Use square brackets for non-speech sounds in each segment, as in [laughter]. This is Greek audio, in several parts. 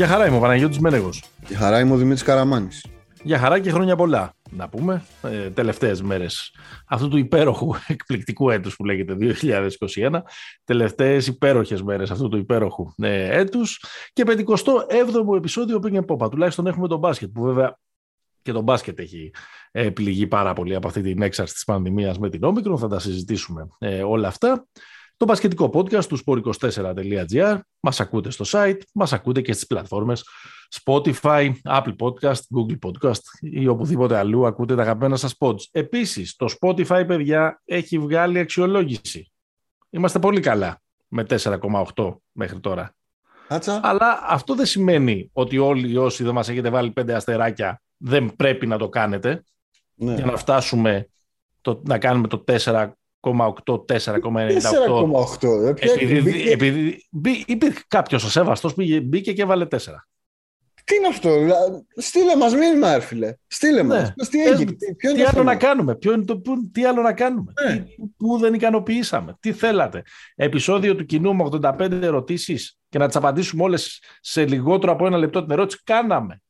Για χαρά είμαι ο Παναγιώτης Μένεγος. Για χαρά είμαι ο Δημήτρης Καραμάνης. Για χαρά και χρόνια πολλά, να πούμε, ε, τελευταίες μέρες αυτού του υπέροχου [laughs] εκπληκτικού έτους που λέγεται 2021, τελευταίες υπέροχες μέρες αυτού του υπέροχου ε, έτους και 57ο επεισόδιο Ping Popa, τουλάχιστον έχουμε τον μπάσκετ που βέβαια και το μπάσκετ έχει ε, πληγεί πάρα πολύ από αυτή την έξαρση της πανδημίας με την Όμικρον, θα τα συζητήσουμε ε, όλα αυτά. Το μπασκετικό podcast του sport24.gr. Μας ακούτε στο site, μας ακούτε και στις πλατφόρμες Spotify, Apple Podcast, Google Podcast ή οπουδήποτε αλλού ακούτε τα αγαπημένα σας pods. Επίσης, το Spotify, παιδιά, έχει βγάλει αξιολόγηση. Είμαστε πολύ καλά με 4,8 μέχρι τώρα. Άτσα. Αλλά αυτό δεν σημαίνει ότι όλοι όσοι δεν μας έχετε βάλει πέντε αστεράκια δεν πρέπει να το κάνετε Ναι. για να φτάσουμε το, να κάνουμε το 4,8, 4,98 4,8. ε, ποια- επειδή, μπήκε- επειδή μπή- υπήρχε κάποιος ο σεβαστό πήγε, μπήκε και έβαλε 4. Τι είναι αυτό, δηλαδή, στείλε μας μήνυμα, ρε φίλε. Στείλε μας. Ναι. Πες τι Πες έγινε, μου, τι, ποιο είναι Τι το άλλο θέμα; να κάνουμε, ποιο είναι το, που, τι άλλο να κάνουμε, Ναι. τι, που δεν ικανοποιήσαμε, τι θέλατε; Επεισόδιο του κοινού με 85 ερωτήσεις και να τις απαντήσουμε όλες σε λιγότερο από ένα λεπτό την ερώτηση, κάναμε.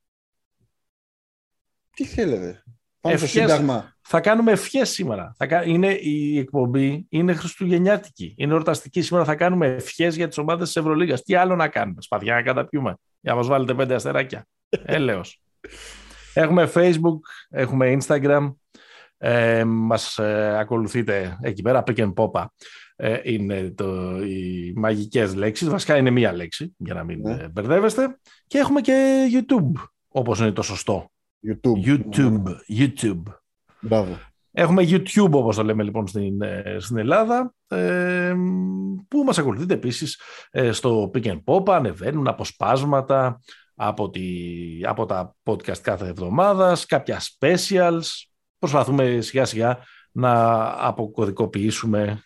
Τι θέλετε; Πάμε στο Ευχές. Σύνταγμα. Θα κάνουμε ευχές σήμερα. Θα, κα- είναι, η εκπομπή είναι χριστουγεννιάτικη. Είναι εορταστική. Σήμερα θα κάνουμε ευχές για τις ομάδες της Ευρωλίγας. Τι άλλο να κάνουμε. Σπαθιά να καταπιούμε. Για να μας βάλετε πέντε αστεράκια. [laughs] Έλεος. έχουμε Facebook, έχουμε Instagram. Ε, μας ε, ακολουθείτε εκεί πέρα. Pick and Popa ε, είναι το, οι μαγικές λέξεις. Βασικά είναι μία λέξη για να μην Ναι. ε, μπερδεύεστε. Και έχουμε και YouTube, όπως είναι το σωστό. YouTube. YouTube. YouTube. Μπράβο. Έχουμε YouTube όπως το λέμε λοιπόν στην, ε, στην Ελλάδα ε, που μας ακολουθείτε επίσης ε, στο Pick and Pop ανεβαίνουν αποσπάσματα από, τη, από τα podcast κάθε εβδομάδας, κάποια specials προσπαθούμε σιγά σιγά να αποκωδικοποιήσουμε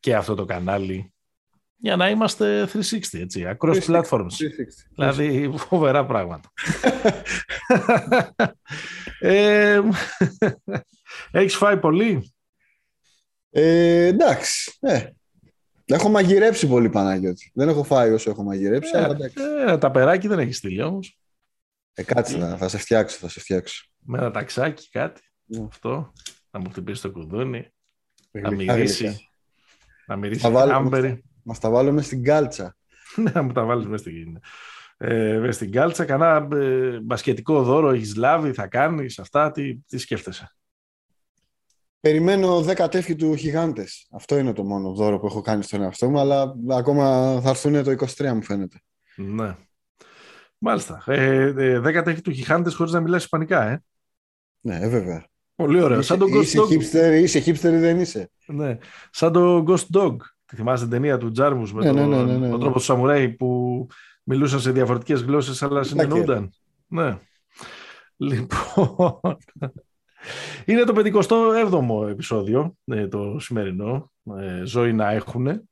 και αυτό το κανάλι για να είμαστε 360 έτσι, across 360. platforms 360. Δηλαδή, φοβερά πράγματα. ε, έχεις φάει πολύ; Ε, εντάξει. Ε. Έχω μαγειρέψει πολύ Παναγιώτη. Δεν έχω φάει όσο έχω μαγειρέψει, αλλά εντάξει. Ε, τα περάκι δεν έχεις στείλει όμως. Ε, κάτσε να, θα σε φτιάξω, θα σε φτιάξω. Με ένα ταξάκι, κάτι. Ναι. Αυτό. Να μου χτυπήσει το κουδούνι. Να Γλυκά, μυρίσει. γλυκά. Να μυρίσει Θα βάλω- άμπερι. Μας τα βάλουμε στην κάλτσα. [laughs] Ναι, να μου τα βάλεις μέσα στην, ε, μέσα στην κάλτσα. Κανένα ε, μπασκετικό δώρο έχεις λάβει, θα κάνεις αυτά. Τι, τι σκέφτεσαι; Περιμένω 10 τεύχη του Χιγάντες. Αυτό είναι το μόνο δώρο που έχω κάνει στον εαυτό μου, αλλά ακόμα θα έρθουν το 23 μου φαίνεται. Ναι. Μάλιστα. Ε, ε, δέκα τέχη του Χιχάντες χωρίς να μιλάς ισπανικά, ε. Ναι, ε, βέβαια. Πολύ ωραίο. Είσαι, Σαν τον Ghost είσαι, Dog. hipster, είσαι hipster ή δεν είσαι; Ναι. Σαν το Ghost Dog. Τη θυμάσαι την ταινία του Τζάρμους με Ναι, τον, ναι, ναι, ναι, ναι, τον ναι. τρόπο του Σαμουράι που μιλούσαν σε διαφορετικές γλώσσες αλλά συνεννοούνταν. Ναι. Λοιπόν, είναι το 57ο επεισόδιο, ε, το σημερινό, ε, ζωή να έχουν.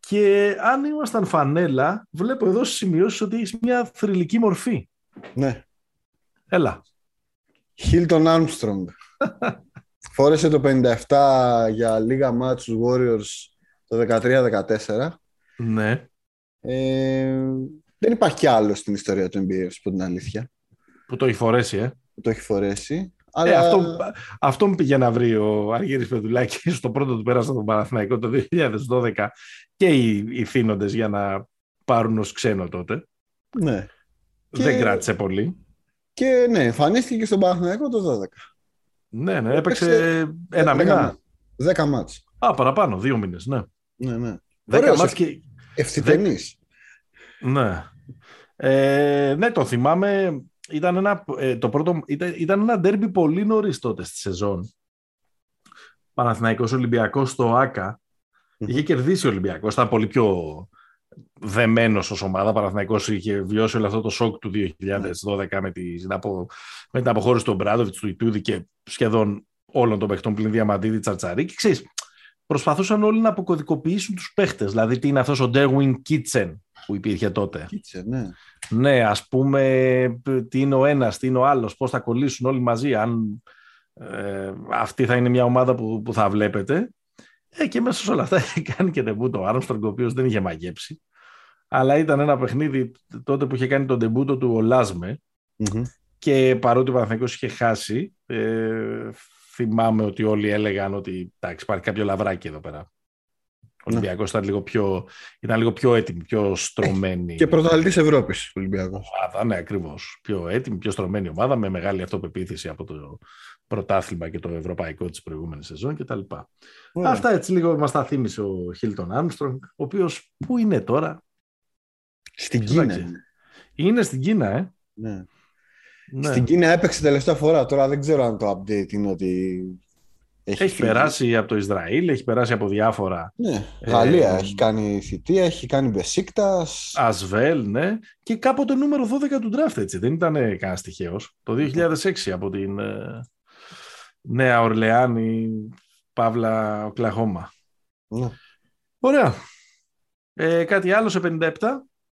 Και αν ήμασταν φανέλα, βλέπω εδώ στις σημειώσεις ότι έχεις μια θρηλυκή μορφή. Ναι. Έλα. Hilton Armstrong. [laughs] Φόρεσε το 57 για λίγα μάτς στους Warriors το 13-14. Ναι. Ε, δεν υπάρχει κι άλλο στην ιστορία του NBA, να σου πω την αλήθεια, Που το έχει φορέσει, ε. που το έχει φορέσει. Ε, Αλλά αυτό, αυτό μου πήγε να βρει ο Αργύρης Πεδουλάκης [laughs] στο πρώτο του πέρασμα τον Παναθηναϊκό το 2012 και οι, οι θύνοντες για να πάρουν ως ξένο τότε. ναι. Και- Δεν κράτησε πολύ. Και ναι, εμφανίστηκε και στον Παναθηναϊκό το 12. Ναι, ναι, έπαιξε Έπαιξε ένα Δέκα μήνα. μάτς. Δέκα μάτς. Α, παραπάνω, δύο μήνες, ναι. Ναι, ναι. Δέκα Ωραίος, μάτς και... Ευθυτενής. Ναι. Ε, ναι, το θυμάμαι. Ήταν ένα, ε, το πρώτο, ήταν, ήταν ένα ντέρμπι πολύ νωρίς τότε στη σεζόν. Παναθηναϊκός Ολυμπιακός στο ΆΚΑ. Είχε κερδίσει ο Ολυμπιακός. Ήταν πολύ πιο δεμένος ως ομάδα. Παναθηναϊκός είχε βιώσει όλο αυτό το σοκ του 2012 με, τη, την απο- με την αποχώρηση του Μπράδοβιτς, του Ιτούδη και σχεδόν όλων των παιχτών πλην Διαμαντίδη Τσαρτσαρή. Και ξέρεις, προσπαθούσαν όλοι να αποκωδικοποιήσουν τους παίχτες. Δηλαδή, τι είναι αυτός ο Derwin Kitchen που υπήρχε τότε. Κίτσε, ναι. Ναι, ας πούμε, τι είναι ο ένας, τι είναι ο άλλος, πώς θα κολλήσουν όλοι μαζί, αν ε, αυτή θα είναι μια ομάδα που, που θα βλέπετε. Ε, και μέσα σε όλα αυτά έχει [laughs] κάνει και τεμπούτο ο Άρμστρονγκ, ο οποίος δεν είχε μαγέψει. αλλά ήταν ένα παιχνίδι τότε που είχε κάνει τον τεμπούτο του ο λασμε και παρότι ο Παναθηναϊκός είχε χάσει, ε, θυμάμαι ότι όλοι έλεγαν ότι εντάξει, υπάρχει κάποιο λαβράκι εδώ πέρα. Ο Ολυμπιακός ήταν, λίγο πιο, ήταν λίγο πιο έτοιμη, πιο στρωμένη. Και πρωταθλητής Ευρώπης Ολυμπιακός. Ομάδα, ναι, ακριβώς. Πιο έτοιμη, πιο στρωμένη ομάδα με μεγάλη αυτοπεποίθηση από το πρωτάθλημα και το ευρωπαϊκό της προηγούμενης σεζόν κτλ. Αυτά έτσι λίγο μας τα θύμισε ο Χίλτον Άρμστρονγκ, ο οποίος πού είναι τώρα; Στην Κίνα. Είναι στην Κίνα, ε. Ναι. Ναι. Στην Κίνα έπαιξε τελευταία φορά. Τώρα δεν ξέρω αν το update είναι ότι. Έχει, έχει περάσει από το Ισραήλ, έχει περάσει από διάφορα. Ναι. Γαλλία ε, έχει κάνει θητεία, έχει κάνει Μπεσίκτας. Ασβέλ, ναι. Και κάποτε νούμερο 12 του draft έτσι. Δεν ήταν κανένα τυχαίο. Το 2006 από την ε, Νέα Ορλεάνη, Παύλα, Οκλαχώμα. Ναι. Ωραία. Ε, κάτι άλλο σε 57.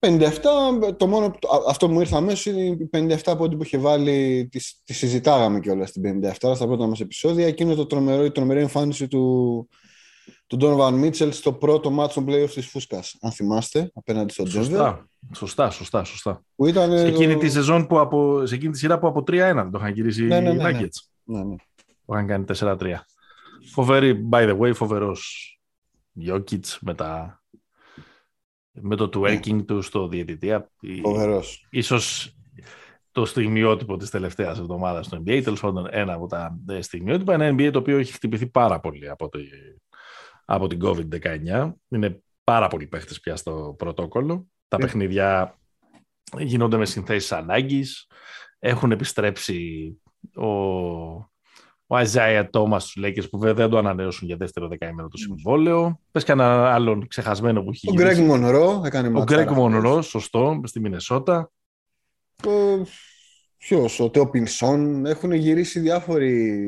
57, το μόνο, αυτό που μου ήρθε αμέσως είναι η 57 από ό,τι που είχε βάλει, τη, τη συζητάγαμε κιόλας στην 57 στα πρώτα μας επεισόδια. Εκείνο το τρομερό, η τρομερή εμφάνιση του, του Donovan Μίτσελ στο πρώτο μάτσο των playoffs της Φούσκας, αν θυμάστε, απέναντι στον Σωστά, σωστά, σωστά. σωστά. Που ήταν σε εκείνη τη σεζόν που από, σε εκείνη τη σειρά που από 3-1 το είχαν γυρίσει ναι, ναι, οι ναι, ναι. Nuggets. Ναι, ναι. Που είχαν κάνει 4-3. Φοβερή, by the way, φοβερός Jokic με τα με το twerking ναι. του στο διαιτητή. Φοβερός. Ίσως το στιγμιότυπο της τελευταίας εβδομάδας στο NBA, τέλος πάντων ένα από τα ε, στιγμιότυπα, ένα NBA το οποίο έχει χτυπηθεί πάρα πολύ από, το, από την COVID-19. Είναι πάρα πολλοί παίχτες πια στο πρωτόκολλο. Τα ναι. παιχνίδια γίνονται με συνθέσεις ανάγκης. Έχουν επιστρέψει ο ο Αζάια Τόμα στου Lakers που βέβαια δεν το ανανέωσουν για δεύτερο δεκαήμερο το συμβόλαιο. Πες και ένα άλλον ξεχασμένο που έχει Ο Γκρέγκ Μονρό έκανε Ο Γκρέγκ Μονρό, σωστό, στη Μινεσότα. Ε, Ποιος, ο Τέο Πινσόν, έχουν γυρίσει διάφοροι,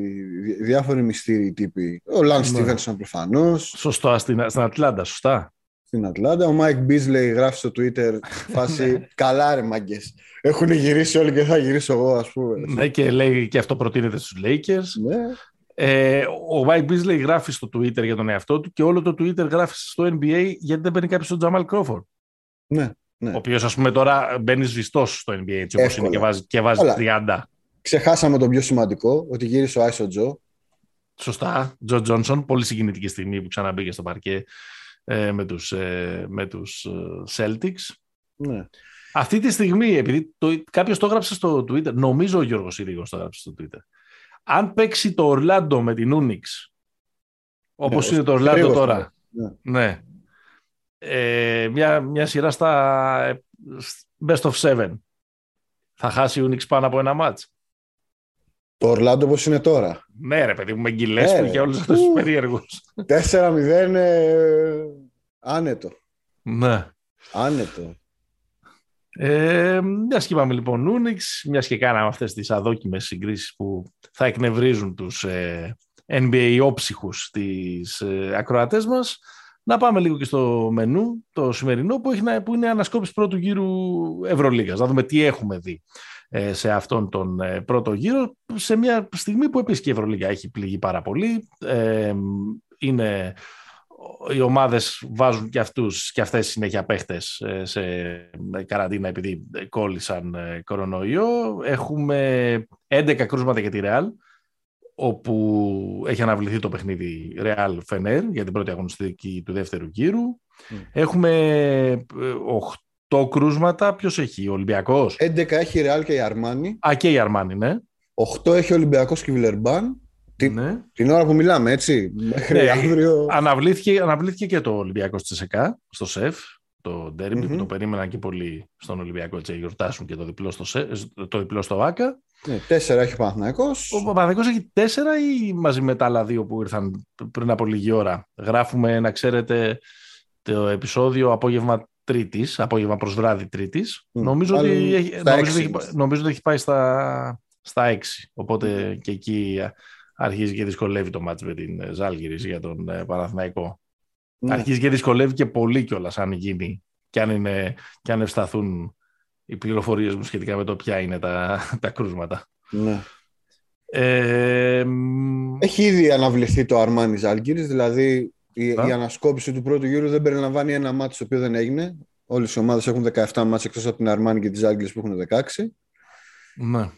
διάφοροι μυστήριοι τύποι. Ο Λανς ναι. Στίβενσον προφανώς. Σωστό, στην, στην Ατλάντα, σωστά στην Ατλάντα. Ο Μάικ Μπίσλεϊ γράφει στο Twitter φάση [laughs] «Καλά ρε μάγκες, έχουν γυρίσει όλοι και θα γυρίσω εγώ ας πούμε». Ναι και λέει και αυτό προτείνεται στους Lakers. Ναι. Ε, ο Μάικ Μπίσλεϊ γράφει στο Twitter για τον εαυτό του και όλο το Twitter γράφει στο NBA γιατί δεν παίρνει κάποιος τον Τζαμάλ Κρόφορντ. Ναι, ναι. Ο οποίος, ας πούμε, τώρα μπαίνει σβηστός στο NBA έτσι όπως είναι και βάζει, και βάζει 30. Ξεχάσαμε το πιο σημαντικό, ότι γύρισε ο Άισο Τζο. Σωστά. Τζο Τζόνσον. Πολύ συγκινητική στιγμή που ξαναμπήκε στο παρκέ ε, με τους, ε, με τους ε, Celtics. Ναι. Αυτή τη στιγμή, επειδή το, κάποιος το έγραψε στο Twitter, νομίζω ο Γιώργος Ήριγος το έγραψε στο Twitter, αν παίξει το Ορλάντο με την Unix, όπως ναι, είναι το Ορλάντο τώρα, ναι. ναι. Ε, μια, μια σειρά στα best of seven, θα χάσει η Unix πάνω από ένα μάτς. Το Ορλάντο πώς είναι τώρα; Ναι ρε παιδί μου, με Γκυλέσκου ε, και όλους αυτούς τους περίεργους. 4-0 ε, άνετο. Ναι. Άνετο. Ε, μιας και είπαμε λοιπόν Unix, μιας και κάναμε αυτές τις αδόκιμες συγκρίσεις που θα εκνευρίζουν τους ε, NBA όψυχους τις ε, ακροατές μας, να πάμε λίγο και στο μενού, το σημερινό, που, έχει, που είναι ανασκόπηση πρώτου γύρου Ευρωλίγας. Να δούμε τι έχουμε δει ε, σε αυτόν τον ε, πρώτο γύρο, σε μια στιγμή που επίσης και η Ευρωλίγα έχει πληγεί πάρα πολύ. Ε, είναι, οι ομάδες βάζουν και, αυτούς, και αυτές συνέχεια παίχτες σε καραντίνα επειδή κόλλησαν κορονοϊό. Έχουμε 11 κρούσματα για τη Ρεάλ, όπου έχει αναβληθεί το παιχνίδι Real Fener για την πρώτη αγωνιστική του δεύτερου γύρου. Mm. Έχουμε 8 κρούσματα. Ποιος έχει, ο Ολυμπιακός; 11 έχει η Real και η Αρμάνι. Α, και η Αρμάνι, ναι. 8 έχει ο Ολυμπιακός και η Βιλερμπάν. Την, ναι. την ώρα που μιλάμε, έτσι. Μέχρι ναι, αύριο. Αναβλήθηκε, αναβλήθηκε και το Ολυμπιακό στη ΣΕΚΑ, στο ΣΕΦ, το ντέρμπι, mm-hmm. που το περίμεναν και πολλοί στον Ολυμπιακό έτσι, γιορτάσουν και το διπλό στο, ΣΕΦ, το διπλό στο ΒΑΚΑ. Ναι, τέσσερα έχει ο Παναθηναϊκός. Ο Παναθηναϊκός έχει τέσσερα ή μαζί με τα άλλα δύο που ήρθαν πριν από λίγη ώρα; Γράφουμε, να ξέρετε, το επεισόδιο απόγευμα Τρίτης, απόγευμα προς βράδυ Τρίτης. Mm. Νομίζω, ότι έχει, νομίζω, έχει, νομίζω ότι έχει πάει στα, στα 6. Οπότε και εκεί αρχίζει και δυσκολεύει το μάτς με την Ζάλγηρη για τον ε, Παναθηναϊκό. Ναι. Αρχίζει και δυσκολεύει και πολύ κιόλας αν γίνει και αν, είναι, και αν ευσταθούν οι πληροφορίες μου σχετικά με το ποια είναι τα, [laughs] τα κρούσματα. Ναι. Ε, Έχει ήδη αναβληθεί το Αρμάνι Ζάλγκυρης, δηλαδή η, η, ανασκόπηση του πρώτου γύρου δεν περιλαμβάνει ένα μάτι το οποίο δεν έγινε. Όλες οι ομάδες έχουν 17 μάτς εκτός από την Αρμάνη και τις Άγγλες που έχουν 16. Ναι.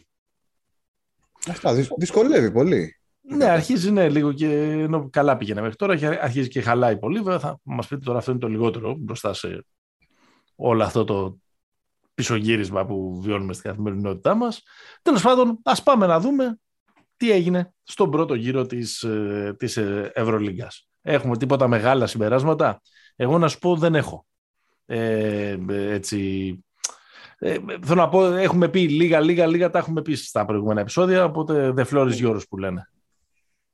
Αυτά δυσκολεύει πολύ. Ναι, αρχίζει ναι, λίγο και ενώ καλά πήγαινε μέχρι τώρα, αρχίζει και χαλάει πολύ. Βέβαια θα μας πείτε τώρα αυτό είναι το λιγότερο μπροστά σε όλο αυτό το πισωγύρισμα που βιώνουμε στην καθημερινότητά μας. Τέλος πάντων, ας πάμε να δούμε τι έγινε στον πρώτο γύρο της, ε, της ε, Ευρωλίγκας. Έχουμε τίποτα μεγάλα συμπεράσματα. Εγώ να σου πω δεν έχω. Ε, έτσι, ε, θέλω να πω, έχουμε πει λίγα, λίγα, λίγα, τα έχουμε πει στα προηγούμενα επεισόδια, οπότε δεν φλόρεις γιώρος που λένε.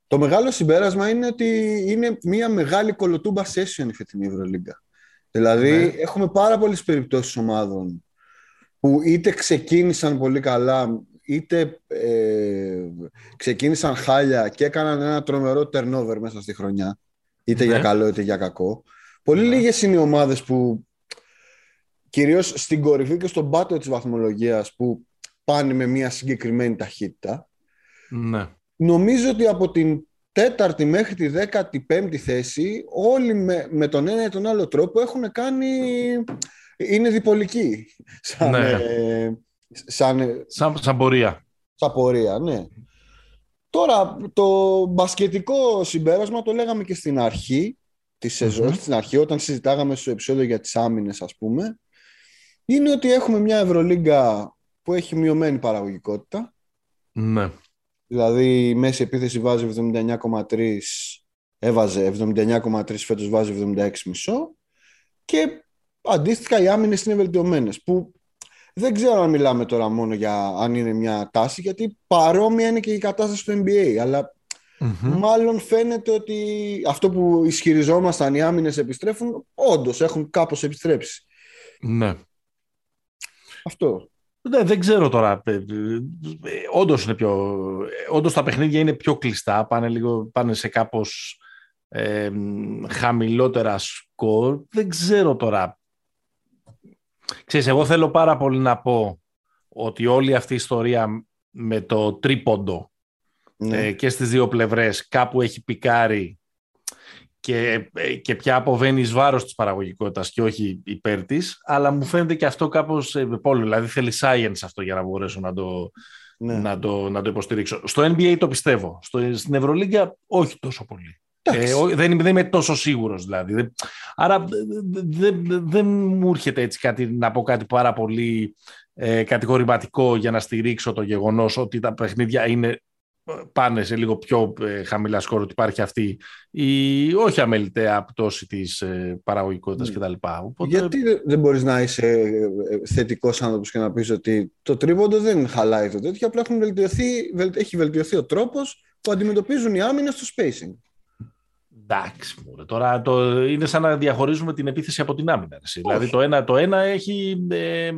Το μεγάλο συμπέρασμα είναι ότι είναι μια μεγάλη κολοτούμπα session η φετινή Ευρωλίγκα. Δηλαδή, ναι. έχουμε πάρα πολλές περιπτώσεις ομάδων που είτε ξεκίνησαν πολύ καλά, είτε ε, ξεκίνησαν χάλια και έκαναν ένα τρομερό turnover μέσα στη χρονιά, είτε για ναι. καλό είτε για κακό. Πολύ ναι. λίγες είναι οι ομάδες που κυρίως στην κορυφή και στον πάτο της βαθμολογίας που πάνε με μια συγκεκριμένη ταχύτητα. Ναι. Νομίζω ότι από την τέταρτη μέχρι τη δέκατη πέμπτη θέση όλοι με, με τον ένα ή τον άλλο τρόπο έχουν κάνει... είναι διπολικοί. Σαν, ναι. ε, σαν, σαν, σαν πορεία. Σαν πορεία, ναι. Τώρα, το μπασκετικό συμπέρασμα το λέγαμε και στην αρχή της σεζόν, στην αρχή όταν συζητάγαμε στο επεισόδιο για τις άμυνες ας πούμε, είναι ότι έχουμε μια Ευρωλίγκα που έχει μειωμένη παραγωγικότητα. Ναι. Δηλαδή η μέση επίθεση βάζει 79,3, έβαζε 79,3, φέτος βάζει 76,5 και αντίστοιχα οι άμυνες είναι βελτιωμένες που δεν ξέρω αν μιλάμε τώρα μόνο για αν είναι μια τάση γιατί παρόμοια είναι και η κατάσταση του NBA αλλά μάλλον φαίνεται ότι αυτό που ισχυριζόμασταν οι άμυνες επιστρέφουν όντως έχουν κάπως επιστρέψει. Ναι. Αυτό. Ναι, δεν ξέρω τώρα. Ε, ε, όντως, είναι πιο, όντως τα παιχνίδια είναι πιο κλειστά, πάνε, λίγο, πάνε σε κάπως ε, χαμηλότερα σκορ. Δεν ξέρω τώρα. Ξέρεις, εγώ θέλω πάρα πολύ να πω ότι όλη αυτή η ιστορία με το τρίποντο ναι. ε, και στις δύο πλευρές κάπου έχει πικάρει και, ε, και πια αποβαίνει εις βάρος της παραγωγικότητας και όχι υπέρ της, αλλά μου φαίνεται και αυτό κάπως ε, πόλη, δηλαδή θέλει science αυτό για να μπορέσω να το, ναι. να το, να το υποστηρίξω. Στο NBA το πιστεύω, Στο, στην Ευρωλίγκα όχι τόσο πολύ. Ε, δεν, δεν είμαι τόσο σίγουρος δηλαδή. Άρα δεν, δεν μου έρχεται έτσι κάτι, να πω κάτι πάρα πολύ ε, κατηγορηματικό για να στηρίξω το γεγονός ότι τα παιχνίδια είναι πάνε σε λίγο πιο ε, χαμηλά σκόρ ότι υπάρχει αυτή η όχι αμεληταία πτώση της ε, παραγωγικότητας mm. κτλ. Οπότε... Γιατί δεν μπορείς να είσαι ε, θετικός άνθρωπος και να πεις ότι το τρίποντο δεν χαλάει το τέτοιο, απλά έχουν βελτιωθεί, έχει βελτιωθεί ο τρόπος που αντιμετωπίζουν οι άμυνες στο spacing. Εντάξει, τώρα το, είναι σαν να διαχωρίζουμε την επίθεση από την άμυνα. Δηλαδή το ένα, το ένα έχει... Ε,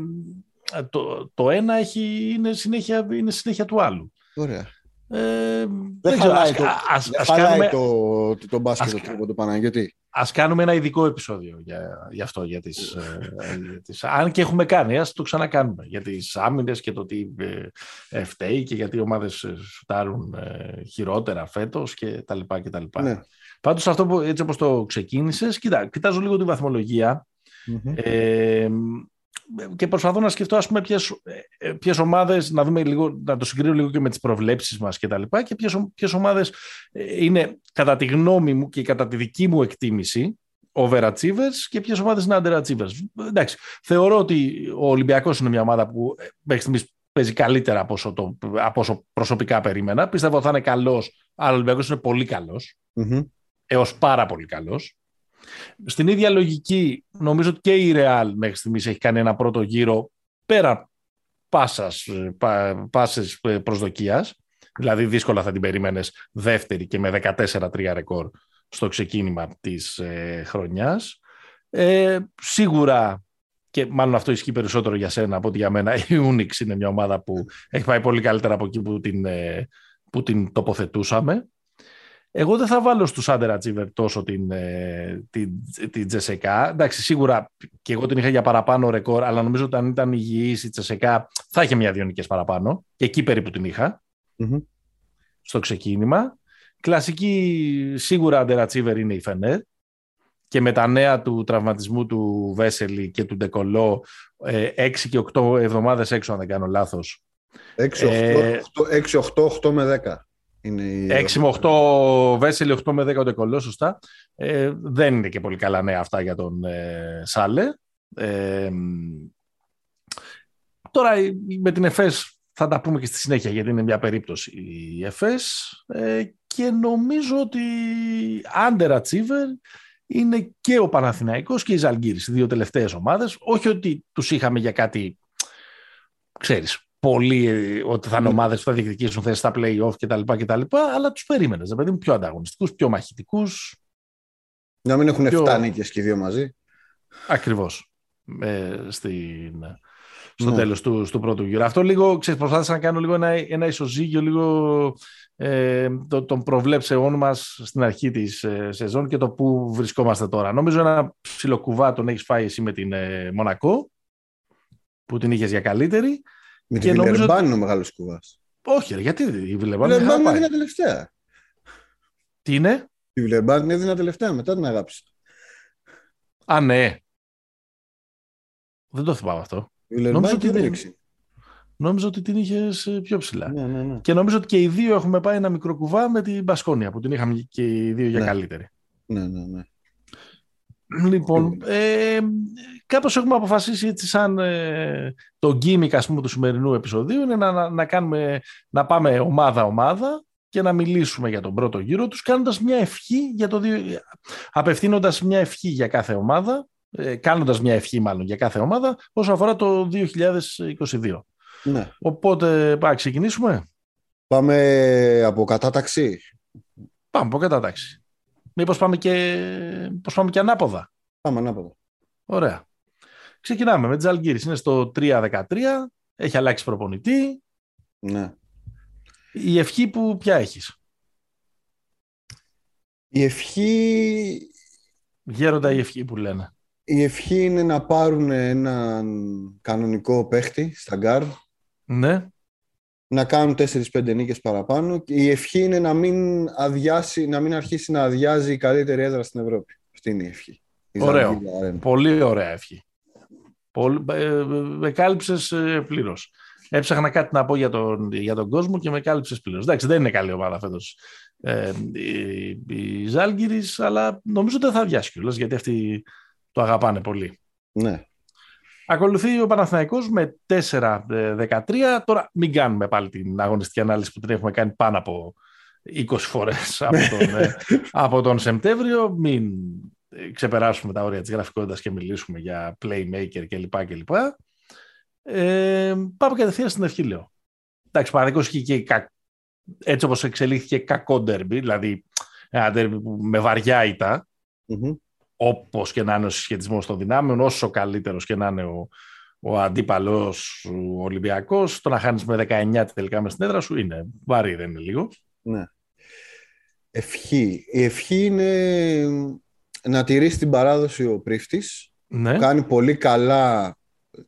το, το ένα έχει, είναι, συνέχεια, είναι συνέχεια του άλλου. Ωραία. Ε, δεν χαλάει, το, ας, ας κάνουμε, το, το, το μπάσκετ ας, το, το Παναγιώτη. Ας κάνουμε ένα ειδικό επεισόδιο για, για αυτό. Για τις, ε, τις, αν και έχουμε κάνει, ας το ξανακάνουμε. Για τις άμυνες και το τι ε, φταίει και γιατί οι ομάδες ε, σουτάρουν ε, χειρότερα φέτος και τα λοιπά και τα λοιπά. Ναι. Πάντως αυτό που έτσι όπως το ξεκίνησες, κοίτα, κοιτάζω λίγο τη βαθμολογία. Mm-hmm. Ε, και προσπαθώ να σκεφτώ ας πούμε ποιες, ε, ποιες ομάδες, να, δούμε λίγο, να το συγκρίνω λίγο και με τις προβλέψεις μας και τα λοιπά και ποιες, ποιες ομάδες ε, είναι κατά τη γνώμη μου και κατά τη δική μου εκτίμηση overachievers και ποιες ομάδες είναι underachievers. Εντάξει, θεωρώ ότι ο Ολυμπιακός είναι μια ομάδα που ε, μέχρι στιγμής παίζει καλύτερα από όσο, το, από όσο προσωπικά περίμενα. Πιστεύω θα είναι καλός, αλλά ο Ολυμπιακός είναι πολύ καλός, mm-hmm. Έως πάρα πολύ καλός. Στην ίδια λογική, νομίζω ότι και η Real μέχρι στιγμής έχει κάνει ένα πρώτο γύρο πέρα πάσας, πά, πάσες προσδοκίας. Δηλαδή δύσκολα θα την περίμενες δεύτερη και με 14-3 ρεκόρ στο ξεκίνημα της ε, χρονιάς. Ε, σίγουρα και μάλλον αυτό ισχύει περισσότερο για σένα από ότι για μένα. Η Unix είναι μια ομάδα που έχει πάει πολύ καλύτερα από εκεί που την, ε, που την τοποθετούσαμε. Εγώ δεν θα βάλω στους underachiever τόσο την, ε, την, την Τζεσεκά. Εντάξει, σίγουρα και εγώ την είχα για παραπάνω ρεκόρ, αλλά νομίζω ότι αν ήταν υγιής η Τζεσεκά θα είχε μια δύο παραπάνω. Και εκεί περίπου την είχα. Στο ξεκίνημα. Κλασική σίγουρα underachiever είναι η Φενέρ. Και και με τα νέα του τραυματισμού του Βέσελη και του Ντεκολό 6 ε, και 8 εβδομάδες έξω αν δεν κάνω λάθος. 6, 8, 8, 8 με 10. Είναι 6 με 8 Βέσελη, 8 με 10 ο Ντεκολό, σωστά. Ε, δεν είναι και πολύ καλά νέα αυτά για τον ε, Σάλε. Ε, τώρα με την ΕΦΕΣ θα τα πούμε και στη συνέχεια γιατί είναι μια περίπτωση η ΕΦΕΣ ε, και νομίζω ότι underachiever είναι και ο Παναθηναϊκός και η Ζαλγκύρης, οι δύο τελευταίες ομάδες. Όχι ότι τους είχαμε για κάτι, ξέρεις, πολύ ότι θα είναι ναι. ομάδες που θα διεκδικήσουν θέσεις στα play-off κτλ. κτλ αλλά τους περίμενες, δηλαδή πιο ανταγωνιστικούς, πιο μαχητικούς. Να μην έχουν πιο... 7 νίκες και οι δύο μαζί. Ακριβώς. Ε, στην, στο ναι. τέλος του, του πρώτου γύρου. Αυτό λίγο, ξέρεις, προσπάθησα να κάνω λίγο ένα, ένα ισοζύγιο, λίγο ε, το, τον προβλέψεών μας στην αρχή της ε, σεζόν και το που βρισκόμαστε τώρα. Νομίζω ένα ψιλοκουβά τον έχεις φάει εσύ με την ε, Μονακό, που την είχες για καλύτερη. Με την Βιλερμπάν νομίζω... είναι ο μεγάλος κουβάς. Όχι, γιατί η Βιλερμπάν είναι έδινα τελευταία. Τι είναι; Η Βιλερμπάν είναι έδινα τελευταία, μετά την αγάπη. Α, ναι. Δεν το θυμάμαι αυτό. Νόμιζα ότι, δεν... νόμιζα ότι την είχες πιο ψηλά. Ναι, ναι, ναι. Και νομίζω ότι και οι δύο έχουμε πάει ένα μικρό κουβά με την Μπασκόνια που την είχαμε και οι δύο για ναι. καλύτερη. Ναι, ναι, ναι. Λοιπόν, ε, κάπως έχουμε αποφασίσει έτσι σαν ε, το gimmick ας πούμε του σημερινού επεισοδίου είναι να, να, να, κάνουμε, να πάμε ομάδα-ομάδα και να μιλήσουμε για τον πρώτο γύρο τους κάνοντας μια ευχή για το δύο, απευθύνοντας μια ευχή για κάθε ομάδα ε, κάνοντας μια ευχή μάλλον για κάθε ομάδα όσο αφορά το 2022. Ναι. Οπότε πάμε ξεκινήσουμε. Πάμε από κατάταξη. Πάμε από κατάταξη. Μήπως πάμε και, πώς πάμε και ανάποδα; Πάμε ανάποδα. Ωραία. Ξεκινάμε με τις Είναι στο 3-13. Έχει αλλάξει προπονητή. Ναι. Η ευχή που ποια έχεις; Η ευχή... Γέροντα η ευχή που λένε. Η ευχή είναι να πάρουν έναν κανονικό παίχτη στα γκαρντ. Ναι. Να κάνουν 4-5 νίκες παραπάνω. Και η ευχή είναι να μην, αδειάσει, να μην αρχίσει να αδειάζει η καλύτερη έδρα στην Ευρώπη. Αυτή είναι η ευχή. Ωραίο. Πολύ ωραία ευχή. Πολύ, ε, με κάλυψες ε, πλήρως. Έψαχνα κάτι να πω για τον, για τον κόσμο και με κάλυψες πλήρως. Εντάξει, δεν είναι καλή ομάδα φέτος ε, η, η Ζαλγκίρις, αλλά νομίζω ότι δεν θα αδειάσει κιόλας, γιατί αυτή το αγαπάνε πολύ. Ναι. Ακολουθεί ο Παναθηναϊκός με 4-13. Τώρα μην κάνουμε πάλι την αγωνιστική ανάλυση που την έχουμε κάνει πάνω από 20 φορές [laughs] από τον, ε, από τον Σεπτέμβριο. Μην ξεπεράσουμε τα όρια της γραφικότητας και μιλήσουμε για playmaker κλπ. κλπ. Ε, πάμε κατευθείαν στην ευχή, λέω. Εντάξει, Παναθηναϊκός είχε και έτσι όπως εξελίχθηκε κακό ντέρμπι, δηλαδή ένα ντέρμπι με βαριά ήττα, mm-hmm όπως και να είναι ο συσχετισμός των δυνάμεων, όσο καλύτερος και να είναι ο, ο αντίπαλος ο Ολυμπιακός, το να χάνεις με 19 τελικά μες στην έδρα σου είναι βαρύ, δεν είναι λίγο. Ναι. Ευχή. Η ευχή είναι να τηρήσει την παράδοση ο πρίφτης. Ναι. Κάνει πολύ καλά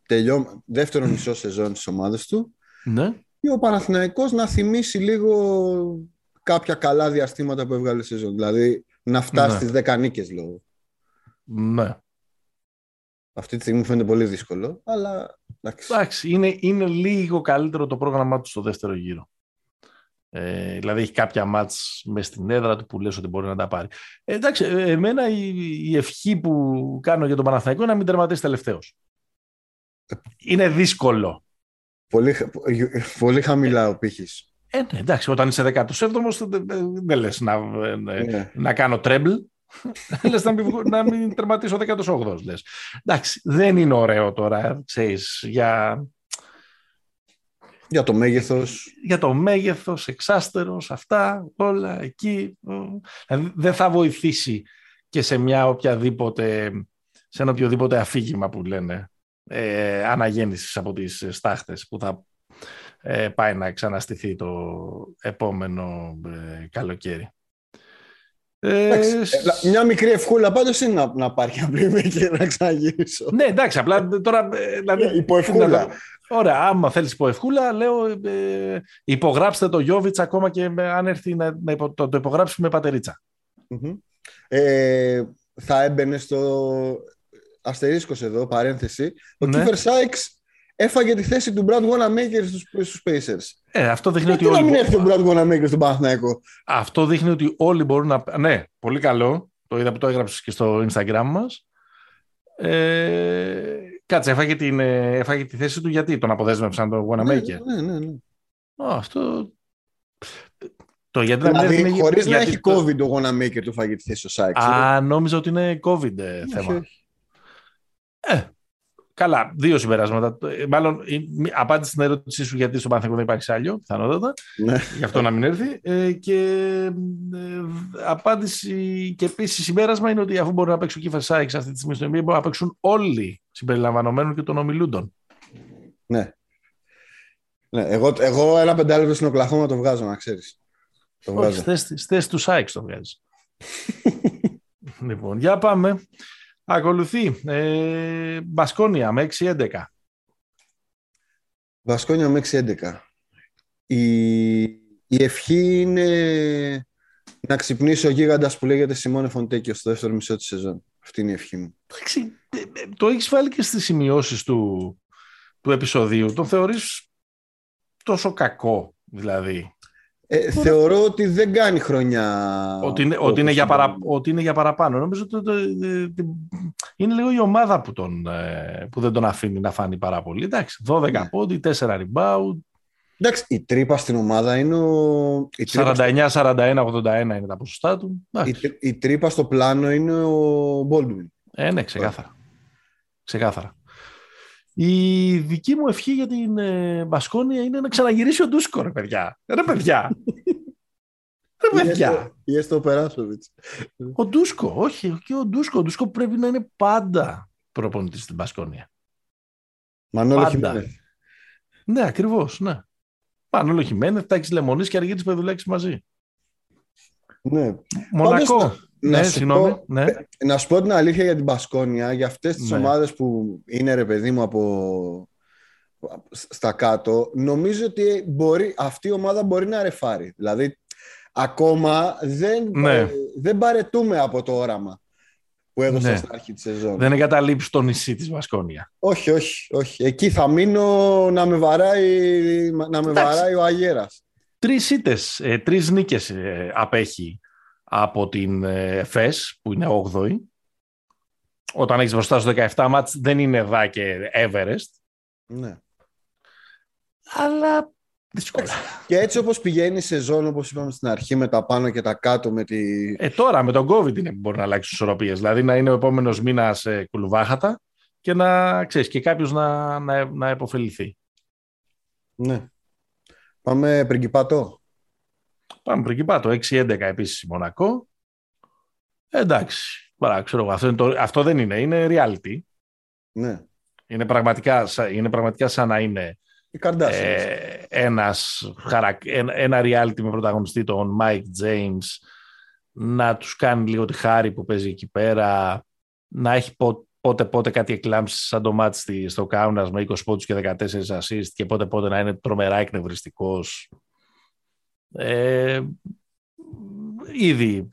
τελειώ... δεύτερο μισό σεζόν της ομάδας του. Ναι. Και ο Παναθηναϊκός να θυμίσει λίγο κάποια καλά διαστήματα που έβγαλε σεζόν. Δηλαδή να φτάσει ναι. στις 10 νίκες λόγω. Ναι. Αυτή τη στιγμή φαίνεται πολύ δύσκολο, αλλά εντάξει. εντάξει είναι, είναι λίγο καλύτερο το πρόγραμμά του στο δεύτερο γύρο. Ε, δηλαδή έχει κάποια μάτς μες στην έδρα του που λες ότι μπορεί να τα πάρει. Ε, εντάξει, ε, εμένα η, η, ευχή που κάνω για τον Παναθηναϊκό είναι να μην τερματίσει τελευταίος. Είναι δύσκολο. Πολύ, πολύ χαμηλά ο πύχης. Ε, ναι, εντάξει, όταν είσαι 17ος δεν, δεν λες να, ναι. να κάνω τρέμπλ. [laughs] λες να μην, να μην τερματίσω 18 λες. Εντάξει, δεν είναι ωραίο τώρα, ξέρεις, για... Για το μέγεθος. Για το μέγεθος, εξάστερος, αυτά, όλα εκεί. Δηλαδή, δεν θα βοηθήσει και σε μια οποιαδήποτε, σε ένα οποιοδήποτε αφήγημα που λένε ε, αναγέννησης από τις στάχτες που θα ε, πάει να ξαναστηθεί το επόμενο ε, καλοκαίρι. Ε, μια μικρή ευχούλα πάντως είναι να, να πάρει απλή και να ξαναγυρίσω. Ναι, εντάξει, απλά τώρα. Ε, δηλαδή, ναι, υποευχούλα. Ωραία, άμα θέλεις υποευχούλα, λέω ε, υπογράψτε το Γιώβιτς ακόμα και με, αν έρθει να, να υπο, το, το υπογράψει με πατεριτσα Ε, θα έμπαινε στο αστερίσκος εδώ, παρένθεση. Ο Ναι. Κίφερ Σάιξ έφαγε τη θέση του Brad Wanamaker στους, στους Pacers. Ε, αυτό δείχνει Γιατί ότι να όλοι... μην έρθει ο Brad Wanamaker στον Παναθηναϊκό; Αυτό δείχνει ότι όλοι μπορούν να... Ναι, πολύ καλό. Το είδα που το έγραψες και στο Instagram μας. Ε, κάτσε, έφαγε, την, ε, έφαγε τη θέση του γιατί τον αποδέσμευσαν τον Wanamaker. Ναι, ναι, ναι. Α, αυτό... Το γιατί να μην Δηλαδή, έρθει είναι χωρίς να γιατί έχει το- COVID ο Wanamaker του φάγει τη θέση ο Σάιξ. Α, νόμιζα ότι είναι COVID ε, Όχι, θέμα. όχι. Ε, καλά, δύο συμπεράσματα. Ε, Μάλλον η- μη- απάντηση στην ερώτησή σου γιατί στο Παναθηναϊκό δεν υπάρχει σάλιο, πιθανότατα, Ναι. γι' αυτό να μην έρθει. Ε, και ε, απάντηση και επίσης συμπέρασμα είναι ότι αφού μπορεί να παίξει ο Κίφας Σάιξ αυτή τη στιγμή στο NBA, μπορούν να παίξουν όλοι συμπεριλαμβανομένων και των ομιλούντων. Ναι. Ναι, εγώ, εγώ ένα πεντάλεπτο στην Οκλαχώμα το βγάζω, να ξέρεις. Το Όχι, βγάζω. στη θέση- στη θέση του Σάιξ το βγάζεις. [laughs] λοιπόν, για πάμε. Ακολουθεί. Ε, Μπασκόνια με 6-11. Βασκόνια με 6-11. Η, η ευχή είναι να ξυπνήσει ο γίγαντας που λέγεται Σιμώνε Φοντέκιο στο δεύτερο μισό της σεζόν. Αυτή είναι η ευχή μου. Εντάξει, ε, ε, το έχεις βάλει και στις σημειώσεις του, του επεισοδίου. Τον θεωρείς τόσο κακό, δηλαδή. Ε, θεωρώ ότι δεν κάνει χρονιά. ότι, είναι, όπως ότι, είναι για τον- παρα, ότι είναι για παραπάνω. Νομίζω ότι το- το- ε, το- είναι λίγο η ομάδα που, τον, ε, που δεν τον αφήνει να φάνει πάρα πολύ. Εντάξει, 12 Ναι. πόντι, 4 rebound, Εντάξει, η τρύπα στην ομάδα είναι ο... Η τρύπα, 49-41, 81 είναι τα ποσοστά του. η, Εντάξει. τρ- η τρύπα στο πλάνο είναι ο Baldwin. Ε, ναι, ξεκάθαρα. Ξεκάθαρα. Η δική μου ευχή για την ε, Μπασκόνια είναι να ξαναγυρίσει ο Ντούσκο, ρε παιδιά. Ρε παιδιά. [laughs] ρε παιδιά. Ή έστω ο Περάσοβιτς. Ο Ντούσκο, όχι, και ο Ντούσκο. Ο Ντούσκο πρέπει να είναι πάντα προπονητής στην Μπασκόνια. Μανώλο Πάντα. Χιμένεθ. Ναι, ακριβώς, ναι. Πάνολο Χιμένεθ, Τάκης Λεμονής και Αργύρης Πεδουλάκης μαζί. Ναι. Μονακό. Να- ναι, να σου συγγνώμη. πω- ναι. Να σου πω την αλήθεια για την Πασκόνια, για αυτές τις Ναι. ομάδες που είναι ρε παιδί μου από στα κάτω, νομίζω ότι μπορεί, αυτή η ομάδα μπορεί να ρεφάρει. Δηλαδή, ακόμα δεν, Ναι. ε, δεν παρετούμε από το όραμα που έδωσα Ναι. στην αρχή της σεζόν. Δεν εγκαταλείψει το νησί της Μπασκόνια. Όχι, όχι, όχι. Εκεί θα μείνω να με βαράει, να με Εντάξει. βαράει ο Αγέρας. Τρεις ήττες, ε, τρεις νίκες ε, απέχει από την ε, ΦΕΣ που είναι 8η. Όταν έχεις μπροστά σου 17 μάτς δεν είναι δά και Everest. Ναι. Αλλά δύσκολα. [laughs] Και έτσι όπως πηγαίνει η σεζόν, όπως είπαμε στην αρχή, με τα πάνω και τα κάτω, με τη... Ε, τώρα με τον COVID είναι που μπορεί να αλλάξει τις ισορροπίες. Δηλαδή να είναι ο επόμενος μήνας ε, κουλουβάχατα και να ξέρεις και κάποιος να, να, να επωφεληθεί. Ναι. Πάμε πριγκιπάτο. Πάμε πριν εκεί το 6-11 επίσης η Μονακό. Ε, εντάξει, παρά, ξέρω, εγώ, αυτό, είναι το, αυτό δεν είναι, είναι reality. Ναι. Είναι πραγματικά, σα- είναι πραγματικά σαν να είναι Η Kardashians. ε, ένας, χαρακ- ένα, ένα reality με πρωταγωνιστή τον Mike James να τους κάνει λίγο τη χάρη που παίζει εκεί πέρα να έχει πο- πότε πότε κάτι εκλάμψει σαν το μάτι στη- στο Κάουνας με 20 πόντους και 14 assist και πότε πότε να είναι τρομερά εκνευριστικός ε, ήδη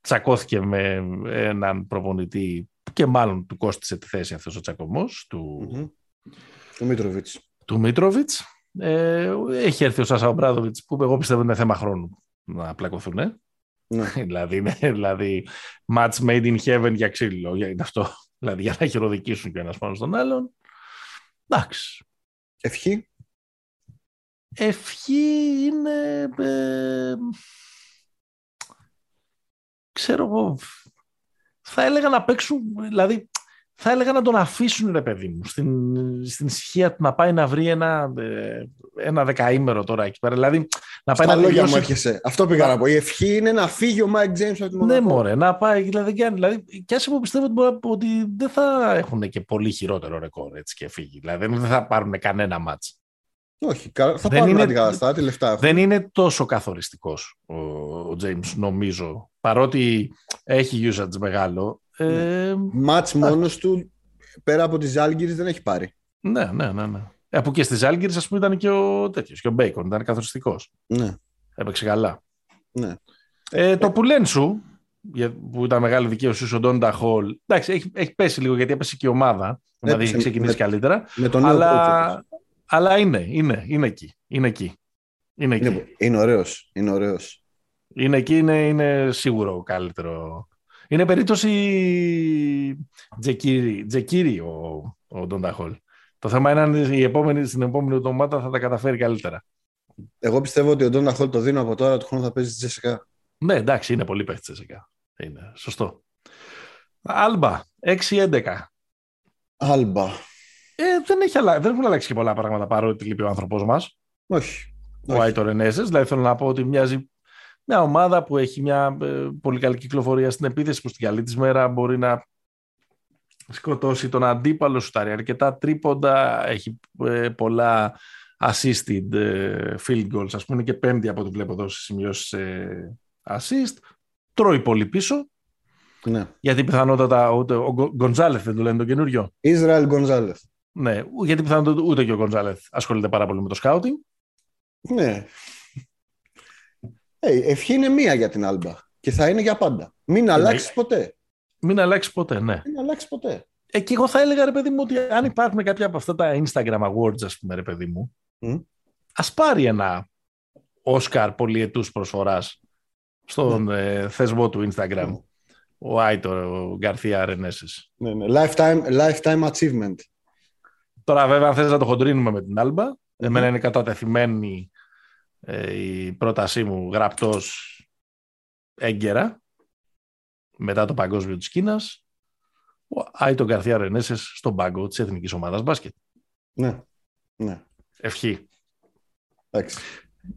τσακώθηκε με έναν προπονητή και μάλλον του κόστησε τη θέση αυτός ο τσακωμός του, Μμμ. Ο Μίτροβιτς. του Μίτροβιτς. Ε, έχει έρθει ο Σάσα Ομπράδοβιτς που εγώ πιστεύω είναι θέμα χρόνου να πλακωθούν. Ε. Ναι. [laughs] δηλαδή, είναι, δηλαδή match made in heaven για ξύλο. Για, είναι αυτό. [laughs] Δηλαδή για να χειροδικήσουν και ένας πάνω στον άλλον. Εντάξει. Ευχή. Ευχή είναι... ε, ξέρω εγώ... Θα έλεγα να παίξουν... Δηλαδή θα έλεγα να τον αφήσουν ρε παιδί μου στην, στην ησυχία του να πάει να βρει ένα, ε, ένα δεκαήμερο τώρα εκεί πέρα. Δηλαδή να πάει Στα να λόγια μου τελειώσει έρχεσαι. Αυτό πήγα να πω. Η ευχή είναι να φύγει ο Μάικ Τζέιμς από τη Ναι, Μονακό. μωρέ, να πάει. Δηλαδή, και αν- δηλαδή κι άσε που πιστεύω ότι, μπορεί- ότι δεν θα έχουν και πολύ χειρότερο ρεκόρ έτσι και φύγει. Δηλαδή, δεν θα πάρουν κανένα μάτς. Όχι, κα- θα Δεν πάρουν είναι- αντικαταστάτη, λεφτά έχουν. Δεν είναι τόσο καθοριστικός ο, ο James, νομίζω. Παρότι έχει usage μεγάλο. Ε, Μάτς μόνος του, πέρα από τις Ζάλγκυρες, δεν έχει πάρει. ναι, ναι, ναι. ναι. Ε, που και στις Ζάλγκυρες, ας πούμε, ήταν και ο τέτοιος, και ο Μπέικον, ήταν καθοριστικός. Ναι, Έπαιξε καλά. ναι. Ε, το που λένε σου, που ήταν μεγάλη δικαίωση ο Ντόντα Χολ. Εντάξει, έχει, έχει πέσει λίγο γιατί έπεσε και η ομάδα. Δηλαδή έχει ξεκινήσει με, καλύτερα. Με τον αλλά, αλλά είναι, είναι, είναι εκεί. Είναι εκεί. Είναι, εκεί. είναι, είναι ωραίος. Είναι ωραίος. Είναι εκεί, είναι, είναι σίγουρο καλύτερο. Είναι περίπτωση Τζεκίρι, Τζεκίρι ο, ο Ντόντα Χολ. Το θέμα είναι αν η επόμενη, στην επόμενη εβδομάδα θα τα καταφέρει καλύτερα. Εγώ πιστεύω ότι ο Ντόντα Χολ το δίνω από τώρα του χρόνου θα παίζει στη Τζεσικά. Ναι, εντάξει, είναι πολύ παίχτης Τζεσικά. Είναι σωστό. Άλμπα, 6-11. Άλμπα. Ε, δεν, έχει αλλα... δεν έχουν αλλάξει και πολλά πράγματα παρότι λείπει ο άνθρωπό μας. Όχι. Ο Άιτο Ρενέσε. Δηλαδή θέλω να πω ότι μοιάζει μια ομάδα που έχει μια ε, πολύ καλή κυκλοφορία στην επίθεση που στην καλή της μέρα μπορεί να σκοτώσει τον αντίπαλο, σου τάρει αρκετά τρίποντα, έχει ε, πολλά assisted ε, field goals, ας πούμε, και πέμπτη από ό,τι βλέπω εδώ στις σημειώσεις ε, assist. Τρώει πολύ πίσω. Ναι. Γιατί πιθανότατα ούτε ο Γκοντζάλεθ δεν το λένε τον καινούριο. Ισραήλ Γκοντζάλεθ. Ναι, γιατί πιθανότατα ούτε και ο Γκοντζάλεθ ασχολείται πάρα πολύ με το σκάουτινγκ. Ναι. Hey, ευχή είναι μία για την Άλμπα και θα είναι για πάντα. Μην αλλάξεις ποτέ. Μην αλλάξεις ποτέ, ναι. Μην αλλάξεις ποτέ. Ε, και εγώ θα έλεγα, ρε παιδί μου, ότι αν υπάρχουν κάποια από αυτά τα Instagram Awards, ας πούμε, ρε παιδί μου, mm. ας πάρει ένα Όσκαρ πολυετούς προσφοράς στον mm. ε, θεσμό του Instagram. Mm. Ο Άιτο, ο Γκαρθία Ρενέσης. Ναι, ναι. Lifetime, lifetime achievement. Τώρα βέβαια αν θες να το χοντρίνουμε με την Άλμπα, mm-hmm. εμένα είναι κατατεθειμένη ε, η πρότασή μου γραπτός έγκαιρα μετά το παγκόσμιο της Κίνας ο Άιτο Γκαρθία Ρενέσες στον πάγκο της Εθνικής Ομάδας Μπάσκετ. Ναι, ναι. Ευχή. Εντάξει.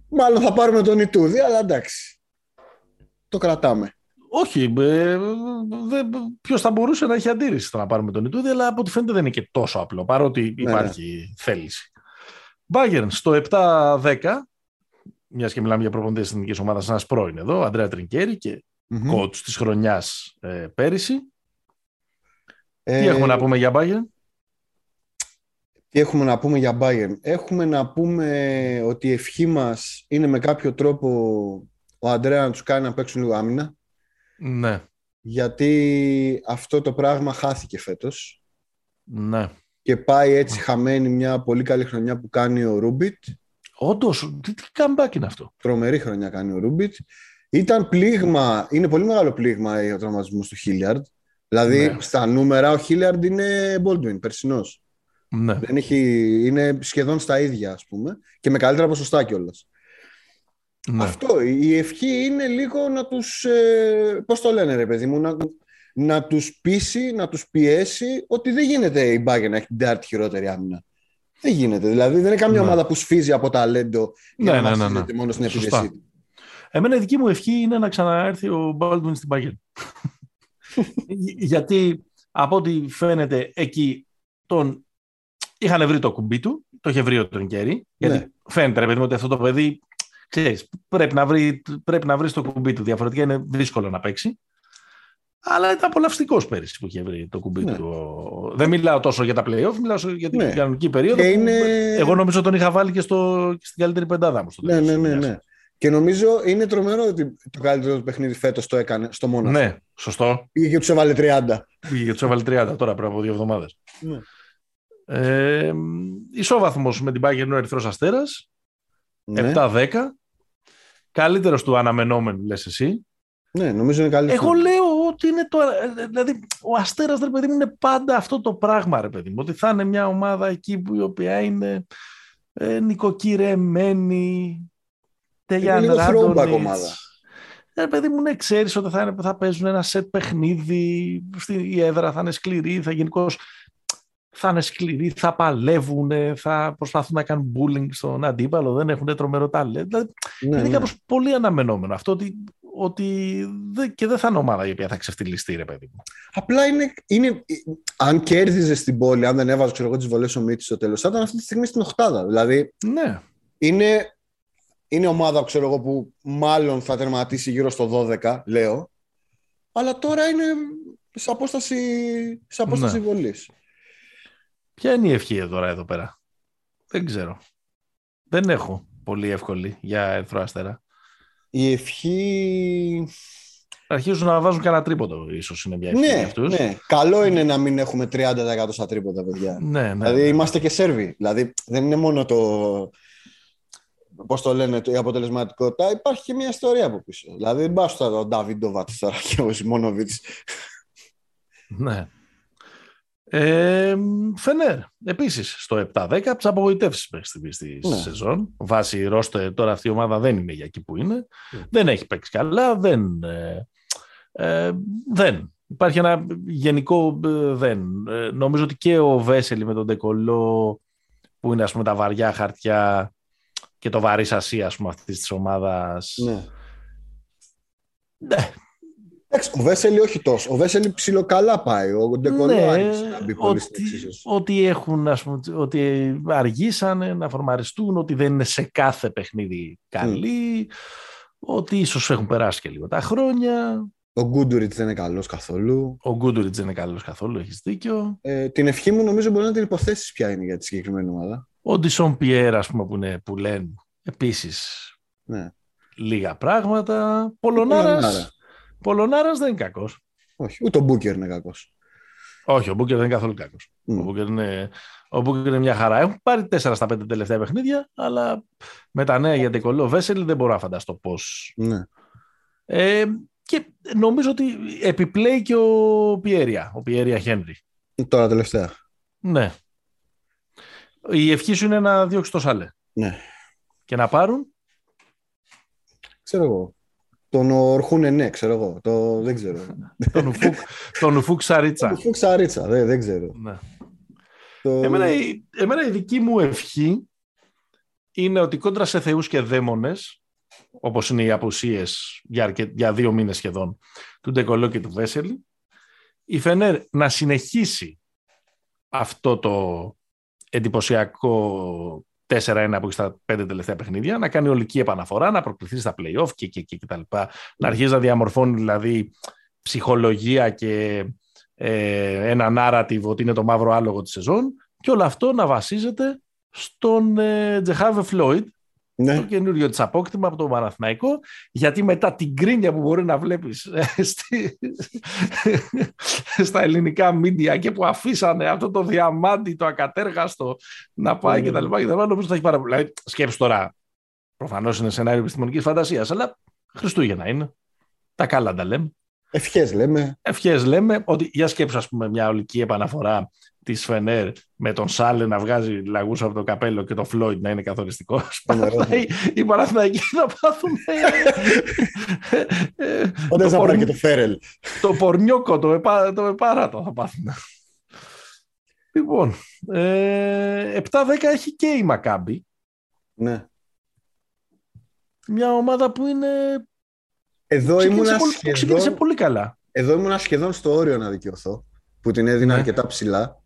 Μάλλον θα πάρουμε τον Ιτούδη, αλλά εντάξει. Το κρατάμε. Όχι, ε, ποιος θα μπορούσε να έχει αντίρρηση στο να πάρουμε τον Ιτούδη, αλλά από ό,τι φαίνεται δεν είναι και τόσο απλό, παρότι ναι, ναι. υπάρχει θέληση. Μπάγκερν στο 7-10, μιας και μιλάμε για προπονητές της εθνικής ομάδας, ένας πρώην εδώ, Αντρέα Τρινκέρη και mm-hmm. coach της χρονιάς ε, πέρυσι. Ε, Τι έχουμε να πούμε για Bayern? Τι έχουμε να πούμε για Bayern; Έχουμε να πούμε ότι η ευχή μας είναι με κάποιο τρόπο ο Αντρέα να τους κάνει να παίξουν λίγο άμυνα. Ναι. Γιατί αυτό το πράγμα χάθηκε φέτος. Ναι. Και πάει έτσι χαμένη μια πολύ καλή χρονιά που κάνει ο Ρούμπιτ. Όντως, τι, τι comeback είναι αυτό; Τρομερή χρονιά κάνει ο Ρούμπιτ. Ήταν πλήγμα, είναι πολύ μεγάλο πλήγμα ο τραυματισμό του Χίλιαρντ. Δηλαδή ναι. στα νούμερα ο Χίλιαρντ είναι Baldwin, περσινός. Ναι. Δεν είναι σχεδόν στα ίδια, ας πούμε, και με καλύτερα ποσοστά κιόλας. Ναι. Αυτό, η ευχή είναι λίγο να τους, ε, πώς το λένε ρε παιδί μου, να, να τους πείσει, να τους πιέσει ότι δεν γίνεται η Bayern να έχει την τέταρτη χειρότερη άμυνα. Δεν γίνεται. Δηλαδή δεν είναι καμιά ναι. ομάδα που σφίζει από ταλέντο για ναι, να ναι, ναι, μόνο στην επίδεσή του. Εμένα η δική μου ευχή είναι να ξαναέρθει ο Baldwin στην Bayern. [laughs] Γιατί από ό,τι φαίνεται εκεί τον είχαν βρει το κουμπί του, το είχε βρει ο Τρινκέρι, γιατί ναι. φαίνεται ρε παιδί μου ότι αυτό το παιδί ξέρεις, πρέπει, να βρει, πρέπει να βρει το κουμπί του, διαφορετικά είναι δύσκολο να παίξει. Αλλά ήταν απολαυστικός πέρυσι που είχε βρει το κουμπί ναι. του. Δεν μιλάω τόσο για τα playoff, μιλάω για την ναι. κανονική περίοδο. Είναι... Εγώ νομίζω τον είχα βάλει και, στο, και στην καλύτερη πεντάδα μου. Στο ναι, ναι, ναι, ναι. Και νομίζω είναι τρομερό ότι το καλύτερο του παιχνίδι φέτος το έκανε στο μόνο. Ναι, σωστό. Πήγε και τους έβαλε 30. Πήγε και τους έβαλε 30 τώρα πριν από δύο εβδομάδες. Ναι. Ε, ισόβαθμος με την Bayern ο Ερυθρό Αστέρας. Ναι. 7-10. Καλύτερος του αναμενόμενου, λες εσύ. Ναι, νομίζω είναι καλύτερος. Εγώ λέω ότι είναι το. Δηλαδή, ο Αστέρας, ρε παιδί μου, είναι πάντα αυτό το πράγμα, ρε παιδί μου. Ότι θα είναι μια ομάδα εκεί που η οποία είναι ε, νοικοκυρεμένη, Τελειάν Είναι λίγο ομάδα. Ε, παιδί μου, ναι, ξέρεις ότι θα, θα παίζουν ένα σετ παιχνίδι, η έδρα θα είναι σκληρή, θα γενικώ θα είναι σκληροί, θα παλεύουν, θα προσπαθούν να κάνουν bullying στον αντίπαλο, δεν έχουν τρομερό τάλε. Δηλαδή, ναι, είναι ναι. κάπως πολύ αναμενόμενο αυτό ότι, ότι και δεν θα είναι ομάδα η οποία θα ξεφτυλιστεί, ρε παιδί μου. Απλά είναι, είναι αν κέρδιζες την πόλη, αν δεν έβαζες ξέρω, τις βολές ο Μίτης στο τέλος, θα ήταν αυτή τη στιγμή στην οχτάδα. Δηλαδή, ναι. είναι είναι ομάδα ξέρω εγώ, που μάλλον θα τερματίσει γύρω στο 12, λέω. Αλλά τώρα είναι σε απόσταση, σε απόσταση ναι. βολής. Ποια είναι η ευχή τώρα εδώ πέρα; Δεν ξέρω. Δεν έχω πολύ εύκολη για Ερθρό Αστέρα. Η ευχή... αρχίζουν να βάζουν κανένα τρίποντο, ίσως είναι μια ευκαιρία Ναι, αυτούς. ναι. Καλό είναι να μην έχουμε 30% στα τρίποτα, παιδιά. ναι, ναι. Δηλαδή ναι. είμαστε και Σέρβοι. Δηλαδή δεν είναι μόνο το. Πώς το λένε, το- η αποτελεσματικότητα. Υπάρχει και μια ιστορία από πίσω. Δηλαδή δεν πας τώρα ο Νταβίντοβατς τώρα και ο Σιμόνοβιτ. Ναι. Ε, Φενέρ, επίσης, στο 7-10, από τις απογοητεύσεις μέχρι στιγμής στη Ναι. σεζόν. Βάσει ρόστε, τώρα αυτή η ομάδα δεν είναι για εκεί που είναι. Ναι. Δεν έχει παίξει καλά, δεν... ε, ε, δεν. Υπάρχει ένα γενικό ε, δεν. Ε, νομίζω ότι και ο Βέσελη με τον Ντεκολό, που είναι ας πούμε τα βαριά χαρτιά και το βαρύς σασί ας πούμε αυτής της ομάδας. ναι. Ναι, Εντάξει, ο Βέσελη όχι τόσο. Ο Βέσελη ψιλοκαλά πάει. Ο Ντεκολό Ναι, άρχισε να μπει πολύ στην ότι, εξίσωση. ότι έχουν, ας πούμε, ότι αργήσανε να φορμαριστούν, ότι δεν είναι σε κάθε παιχνίδι καλοί, ότι ίσως έχουν περάσει και λίγο τα χρόνια. Ο Γκούντουριτς δεν είναι καλός καθόλου. Ο Γκούντουριτς δεν είναι καλός καθόλου, έχεις δίκιο. Ε, την ευχή μου νομίζω μπορεί να την υποθέσεις ποια είναι για τη συγκεκριμένη ομάδα. Ο Ντισόν Πιέρ, ας πούμε, που, είναι, που λένε επίσης Ναι. λίγα πράγματα. Πολωνάρας, Πολωνάρας. Πολωνάρας δεν είναι κακός. Όχι, ούτε ο Μπούκερ είναι κακός. Όχι, ο Μπούκερ δεν είναι καθόλου κακός. Ο Μπούκερ είναι, ο Μπούκερ είναι μια χαρά. Έχουν πάρει 4 στα 5 τελευταία παιχνίδια, αλλά με τα νέα για Ντεκολό Βέσελ δεν μπορώ να φανταστώ πώς Ναι. Ε, και νομίζω ότι επιπλέει και ο Πιέρια, ο Πιέρια Χένρι. Τώρα τελευταία. Ναι. Η ευχή σου είναι να διώξει το Σαλέ. Ναι. Και να πάρουν. Ξέρω εγώ. Τον ορχούνε ναι, ξέρω εγώ. Το, δεν ξέρω. [laughs] τον Ουφούκ, τον Ουφούκ Σαρίτσα. Τον Ξαρίτσα, δεν, δεν ξέρω. Ναι. Το... Εμένα, η, εμένα η δική μου ευχή είναι ότι κόντρα σε θεούς και δαίμονες, όπως είναι οι απουσίες για, αρκε- για δύο μήνες σχεδόν του Ντεκολό και του Βέσελη, η Φενέρ να συνεχίσει αυτό το εντυπωσιακό 4-1 που έχει στα πέντε τελευταία παιχνίδια, να κάνει ολική επαναφορά, να προκληθεί στα play-off και, και, και, και τα λοιπά. Να αρχίζει να διαμορφώνει δηλαδή ψυχολογία και ε, ένα narrative ότι είναι το μαύρο άλογο της σεζόν και όλο αυτό να βασίζεται στον ε, Τζεχάβε Φλόιντ, το Ναι. καινούριο της απόκτημα από το Παναθηναϊκό, γιατί μετά την κρίνια που μπορεί να βλέπεις ε, στη- στα ελληνικά μίντια και που αφήσανε αυτό το διαμάντι, το ακατέργαστο να πάει Ναι, και τα λοιπά, και τα λοιπά, νομίζω ότι θα έχει πάρα πολύ. Δηλαδή, σκέψου τώρα, προφανώς είναι σενάριο επιστημονικής φαντασίας, αλλά Χριστούγεννα είναι. Τα καλά τα λέμε. Ευχές λέμε. Ευχές λέμε ότι για σκέψου ας πούμε μια ολική επαναφορά της Φενέρ με τον Σάλε να βγάζει λαγούς από το καπέλο και τον Φλόιντ να είναι καθοριστικός. Ωραίο. Οι Παναθηναϊκοί θα πάθουν ε, ε, [laughs] Όταν το θα πάρει πορνι- και το Φέρελ. το πορνιόκο, το, επα, το επάρατο θα πάθουν. Λοιπόν, ε, 7-10 έχει και η Μακάμπη, Ναι. μια ομάδα που είναι Εδώ ξεκίνησε, ήμουνα, πολύ, που ξεκίνησε σχεδόν, πολύ καλά. εδώ ήμουνα σχεδόν στο όριο να δικαιωθώ. Που την έδινα Ναι. αρκετά ψηλά.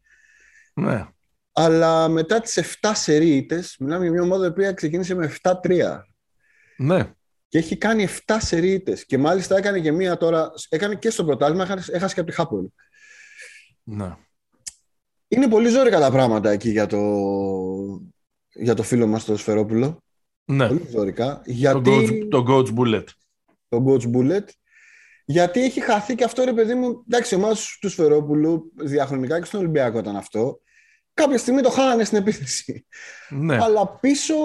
Ναι. Αλλά μετά τις 7 σερίητες, μιλάμε για μια ομάδα η οποία ξεκίνησε με 7-3. Ναι. Και έχει κάνει 7 σερίητες. Και μάλιστα έκανε και μία τώρα, έκανε και στο πρωτάθλημα, έχασε έχασε και από τη Χάπολ. ναι. Είναι πολύ ζόρικα τα πράγματα εκεί για το, για το φίλο μας το Σφερόπουλο. ναι. Πολύ ζόρικα. Το, Γιατί... coach, το coach Bullet. το Coach Bullet. Γιατί έχει χαθεί και αυτό ρε παιδί μου. Εντάξει, εμά του Σφερόπουλου διαχρονικά και στον Ολυμπιακό ήταν αυτό. Κάποια στιγμή το χάνανε στην επίθεση. Ναι. Αλλά πίσω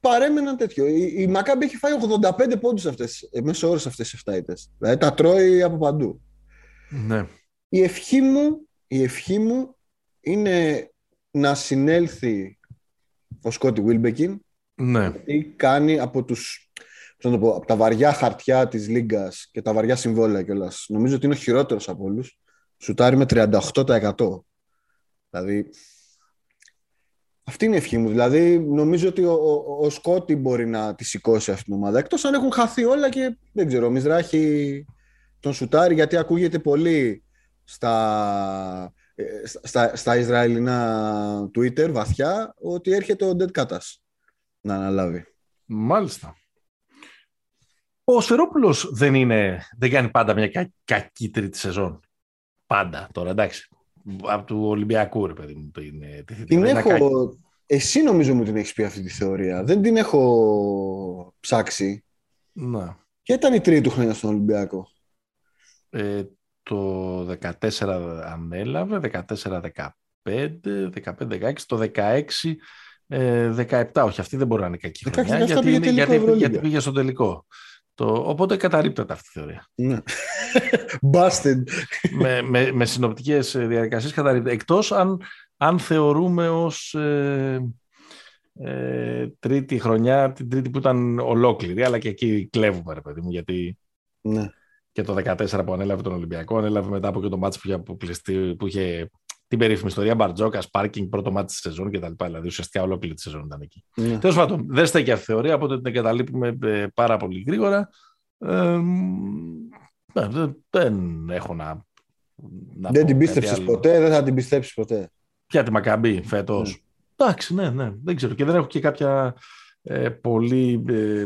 παρέμεναν τέτοιο. Η, η Μακάμπη έχει φάει 85 πόντους αυτές, ε, μέσω όρου αυτές τις 7 ήττες. Δηλαδή τα τρώει από παντού. ναι. Η ευχή μου, η ευχή μου είναι να συνέλθει ο Σκότι Βίλμπεκιν Ναι. τι κάνει από τους πώς να το πω, από τα βαριά χαρτιά της Λίγκας και τα βαριά συμβόλαια κιόλας. Νομίζω ότι είναι ο χειρότερος από όλους. Σουτάρει με 38%. Δηλαδή, αυτή είναι η ευχή μου. Δηλαδή, νομίζω ότι ο, ο, ο Σκότι μπορεί να τη σηκώσει αυτήν την ομάδα. Εκτός αν έχουν χαθεί όλα και δεν ξέρω, ο Μιζράχη τον σουτάρει γιατί ακούγεται πολύ στα, ε, στα, στα Ισραηλινά Twitter βαθιά ότι έρχεται ο Dead Katas να αναλάβει. Μάλιστα. Ο Σφερόπουλος δεν, είναι, δεν κάνει πάντα μια κα, κακή τρίτη σεζόν. Πάντα τώρα, εντάξει. Από του Ολυμπιακού, ρε παιδί μου. Το είναι, τη- Την είναι έχω... κακή. Εσύ νομίζω μου την έχεις πει αυτή τη θεωρία. Δεν την έχω ψάξει. Ναι. Και ήταν η τρίτη του χρόνια στον Ολυμπιακό; ε, το 14 ανέλαβε, 14-15, 15-16, το 16 17, όχι αυτή δεν μπορεί να είναι κακή χρονιά, γιατί, γιατί, γιατί, γιατί πήγε στο τελικό. Το, οπότε καταρρύπτεται αυτή η θεωρία. Ναι. Busted. με, με, με συνοπτικές διαδικασίες καταρρύπτεται. Εκτός αν, αν θεωρούμε ως ε, ε, τρίτη χρονιά, την τρίτη που ήταν ολόκληρη, αλλά και εκεί κλέβουμε, ρε παιδί μου, γιατί ναι. και το 14 που ανέλαβε τον Ολυμπιακό, ανέλαβε μετά από και το μάτσο που είχε, αποκλειστεί, που είχε την περίφημη ιστορία Μπαρτζόκας, πάρκινγκ, πρώτο μάτι της σεζόν κτλ. Δηλαδή ουσιαστικά ολόκληρη τη σεζόν ήταν εκεί. Ναι. Τέλος πάντων, δεν στέκει αυτή η θεωρία, οπότε την εγκαταλείπουμε ε, πάρα πολύ γρήγορα. Ε, δεν έχω να. να δεν την πίστεψες ποτέ, δεν θα την πιστέψεις ποτέ. Για τη Μακάμπι φέτος; Ναι. Εντάξει, ναι, ναι, δεν ξέρω. Και δεν έχω και κάποια ε, πολύ ε,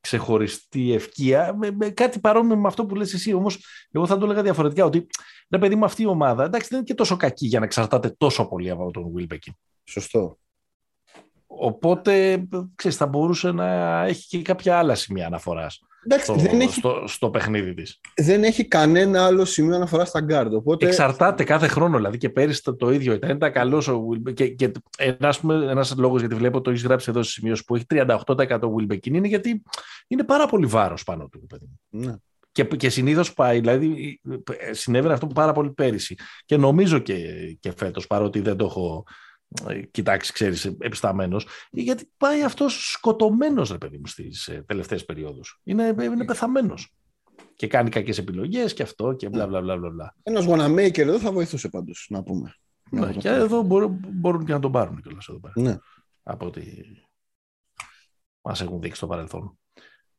ξεχωριστή ευχή. Με, κάτι παρόμοιο με αυτό που λες εσύ. Όμως εγώ θα το έλεγα διαφορετικά ότι ρε παιδί μου αυτή η ομάδα εντάξει, δεν είναι και τόσο κακή για να εξαρτάται τόσο πολύ από τον Wilbekin. Σωστό. Οπότε ξέρεις, θα μπορούσε να έχει και κάποια άλλα σημεία αναφοράς στο, δεν έχει, στο, στο παιχνίδι της. Δεν έχει κανένα άλλο σημείο αναφοράς στα γκάρντ. Οπότε... Εξαρτάται κάθε χρόνο. Δηλαδή και πέρυσι το, το ίδιο ήταν. Ήταν καλός ο Και, και ένα ένας λόγος γιατί βλέπω το έχεις γράψει εδώ σε σημείο που έχει 38% Wilbekin είναι γιατί είναι πάρα πολύ βάρος πάνω του. Ναι. Και, και συνήθως πάει, δηλαδή συνέβαινε αυτό που πάρα πολύ πέρυσι. Και νομίζω και, και φέτος, παρότι δεν το έχω ε, κοιτάξει, ξέρεις, επισταμένος, γιατί πάει αυτός σκοτωμένος, ρε παιδί μου, στις ε, τελευταίες περιόδους. Είναι, είναι πεθαμένος. Και κάνει κακές επιλογές και αυτό και μπλα μπλα μπλα. μπλα. Ένας γοναμέικερ εδώ θα βοηθούσε πάντως, να πούμε. Ναι, και εδώ μπορούν, μπορούν και να τον πάρουν κιόλας εδώ πέρα. Ναι. Από ότι μας έχουν δείξει στο παρελθόν.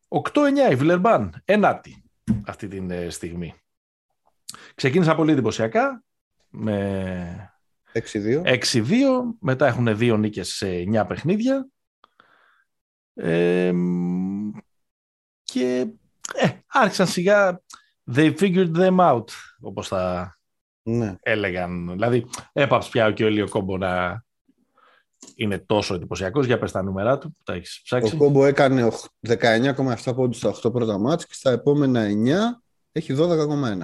8-9 η Βιλερμπάν, ενάτη αυτή τη ε, στιγμή. Ξεκίνησα πολύ εντυπωσιακά με 6-2. 6-2. Μετά έχουν δύο νίκες σε 9 παιχνίδια. Ε, και ε, άρχισαν σιγά they figured them out όπως θα ναι. έλεγαν. Δηλαδή έπαψε πια και ο Ελίο Κόμπο να είναι τόσο εντυπωσιακός. Για πες τα νούμερα του τα έχεις ψάξει. Ο Κόμπο έκανε 19,7 πόντους στα 8 πρώτα μάτς και στα επόμενα 9 έχει 12,1.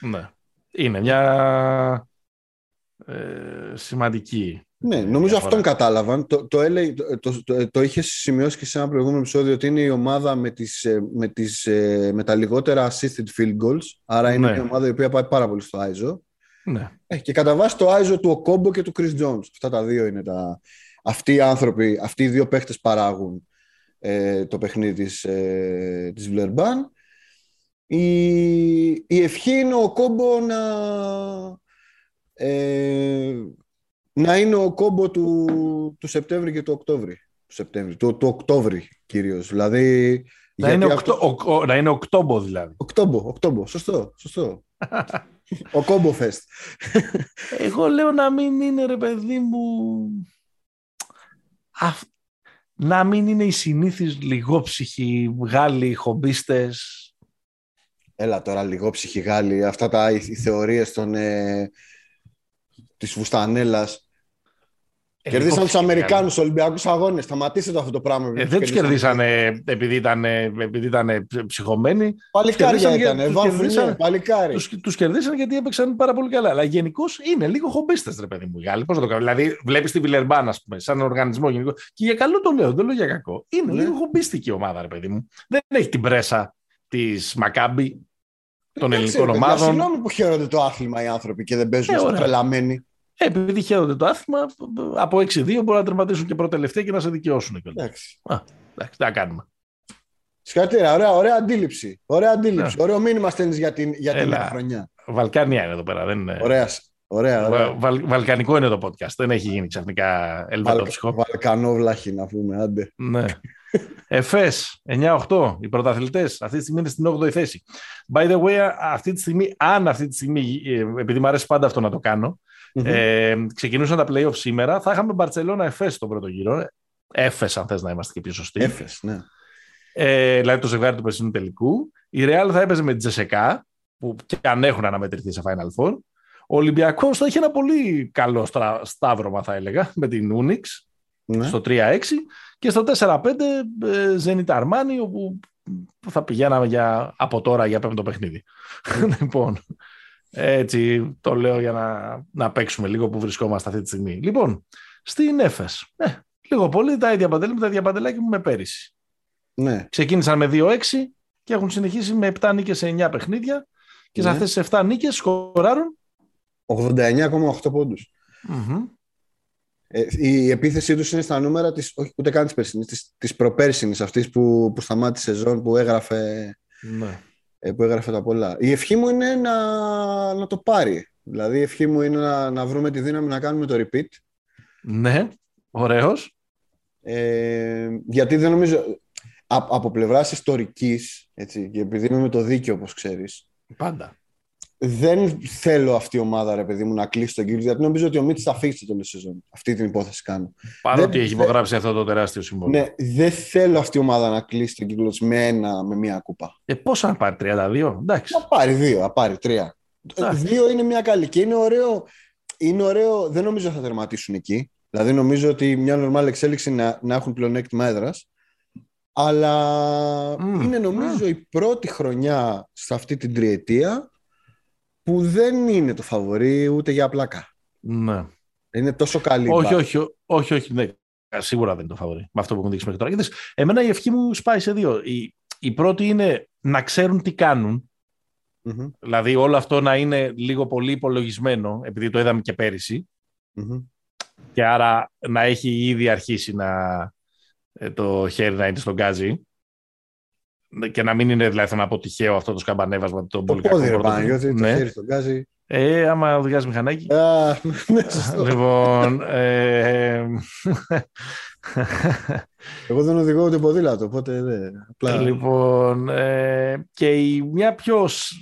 Ναι. Είναι μια ε, σημαντική. Ναι, νομίζω αυτόν κατάλαβαν. Το, το, το, το, το, είχε σημειώσει και σε ένα προηγούμενο επεισόδιο ότι είναι η ομάδα με, τις, ε, με, τις, ε, με τα λιγότερα assisted field goals. Άρα είναι ναι. μια ομάδα η οποία πάει πάρα πολύ στο ISO. Ναι. και κατά βάση το ISO του Οκόμπο και του Chris Jones. Αυτά τα δύο είναι τα... Αυτοί οι άνθρωποι, αυτοί οι δύο παίχτες παράγουν ε, το παιχνίδι της, ε, της Βλερμπάν. Η, η ευχή είναι ο Κόμπο να ε, να είναι ο κόμπο του, του Σεπτέμβρη και του Οκτώβρη. Του, Σεπτέμβρη, του, του Οκτώβρη κυρίως. Δηλαδή, να, είναι αυτό... ο, ο, να είναι Οκτώμπο δηλαδή. Οκτώμπο, Οκτώμπο. Σωστό, σωστό. [laughs] ο κόμπο φεστ. Εγώ λέω να μην είναι ρε παιδί μου... Να μην είναι οι συνήθεις λιγόψυχοι Γάλλοι χομπίστες. Έλα τώρα λιγόψυχοι Γάλλοι. Αυτά τα οι, θεωρίες των... Ε, της Βουστανέλας. Ε, κερδίσαν τους Αμερικάνους Ολυμπιακούς Αγώνες. Σταματήστε το αυτό το πράγμα. Ε, δεν τους κερδίσανε επειδή ήταν, επειδή ήταν ψυχωμένοι. Παλικάρια ήταν. Τους τους κερδίσαν γιατί έπαιξαν πάρα πολύ καλά. Αλλά γενικώς είναι λίγο χομπίστες, ρε παιδί μου. Γάλλοι. Πώς το κάνω. Δηλαδή, βλέπεις τη Βιλερμπάν, ας πούμε, σαν οργανισμό γενικό. Και για καλό το λέω, δεν λέω για κακό. Είναι ναι. λίγο χομπίστικη η ομάδα, ρε παιδί μου. Δεν έχει την πρέσα της Μακάμπη των ελληνικών ομάδων. Συγγνώμη που χαίρονται το άθλημα οι άνθρωποι και δεν παίζουν ε, στο τρελαμένοι. Ε, επειδή χαίρονται το άθλημα, από 6-2 μπορούν να τερματίσουν και πρώτα και να σε δικαιώσουν. Εντάξει. Α, εντάξει, τι να κάνουμε. Συγχαρητήρια, ωραία, ωραία αντίληψη. Ωραία αντίληψη. Yeah. Ωραίο μήνυμα στέλνεις για την, για την χρονιά. Βαλκάνια είναι εδώ πέρα. Δεν είναι... Ωραία. Ωραία, ωραία. Βαλ, βαλκανικό είναι το podcast. Δεν έχει γίνει ξαφνικά ελβετόψυχο. Βαλ, βαλκανόβλαχη να πούμε, άντε. Ναι. Εφές 9-8, οι πρωταθλητές αυτή τη στιγμή είναι στην 8η θέση. By the way, αυτή τη στιγμή, αν αυτή τη στιγμή, ε, επειδή μου αρέσει πάντα αυτό να το κάνω, mm-hmm. ε, ξεκινούσαν τα playoff σήμερα, θα είχαμε Μπαρσελόνα Εφές στον πρώτο γύρο. Εφές, αν θες να είμαστε και πιο σωστοί. Εφές, ναι. Ε, δηλαδή το ζευγάρι του περσινού τελικού. Η Real θα έπαιζε με τη Τζεσεκά, που και αν έχουν αναμετρηθεί σε Final Four. Ο Ολυμπιακός θα είχε ένα πολύ καλό σταύρωμα, θα έλεγα, με την Unix ναι. στο 3-6 και στο 4-5 Zenit Armani, όπου θα πηγαίναμε για, από τώρα για πέμπτο παιχνίδι. λοιπόν, έτσι το λέω για να, να παίξουμε λίγο που βρισκόμαστε αυτή τη στιγμή. Λοιπόν, στην ΕΦΕΣ. Ε, λίγο πολύ τα ίδια παντελή με τα ίδια παντελάκια μου με πέρυσι. Ναι. Ξεκίνησαν με 2-6 και έχουν συνεχίσει με 7 νίκες σε 9 παιχνίδια και σε Ναι. αυτές τις 7 νίκες σκοράρουν 89,8 ποντους Μμμ. Ε, η επίθεσή τους είναι στα νούμερα της, όχι ούτε καν της περσινής, της, της προπέρσινης αυτής που, που σταμάτησε σεζόν που έγραφε, Ναι. Ε, που έγραφε τα πολλά. Η ευχή μου είναι να, να το πάρει. Δηλαδή η ευχή μου είναι να, να βρούμε τη δύναμη να κάνουμε το repeat. ναι, ωραίος. Ε, γιατί δεν νομίζω. Α, από πλευράς ιστορικής, έτσι, και επειδή είμαι με το δίκαιο, όπως ξέρεις, Πάντα. Δεν θέλω αυτή η ομάδα, ρε παιδί μου, να κλείσει τον κύκλο. Γιατί νομίζω ότι ο Μίτη θα φύγει στο τέλο τη σεζόν. Αυτή την υπόθεση κάνω. Παρότι Δεν- έχει υπογράψει αυτό το τεράστιο συμβόλαιο. Ναι, δεν θέλω αυτή η ομάδα να κλείσει τον κύκλο της με, ένα, με μία κούπα. Ε, πόσα να πάρει, 32, εντάξει. Να πάρει δύο, να πάρει τρία. Εντάξει. Δύο είναι μια καλή και είναι ωραίο. Είναι ωραίο, δεν νομίζω θα τερματίσουν εκεί. Δηλαδή νομίζω ότι μια normal εξέλιξη να, να έχουν πλεονέκτημα έδρας. Αλλά Μμ, είναι νομίζω η πρώτη χρονιά σε αυτή την τριετία που δεν είναι το φαβορή ούτε για πλάκα. Ναι. Είναι τόσο καλή. η Όχι, μπάλα. όχι, όχι, όχι, ναι. Ε, Σίγουρα δεν είναι το φαβορή. Με αυτό που έχουν δείξει μέχρι τώρα. Είδες, εμένα η ευχή μου σπάει σε δύο. Η, η πρώτη είναι να ξέρουν τι κάνουν. Μμμ, Δηλαδή όλο αυτό να είναι λίγο πολύ υπολογισμένο, επειδή το είδαμε και πέρυσι. μμμ. Και άρα να έχει ήδη αρχίσει να, ε, το χέρι να είναι στον γκάζι. Και να μην είναι δηλαδή να πω τυχαίο αυτό το σκαμπανέβασμα των Το πολύ κακών πόδι ρε πρώτων. Παναγιώτη, το Ναι. χέρι στον γκάζι. Ε, άμα οδηγάς μηχανάκι. Α, ναι, σωστό. λοιπόν, ε, Εγώ δεν οδηγώ ούτε ποδήλατο, οπότε δεν. Απλά... λοιπόν, ε, και η, μια πιο σ-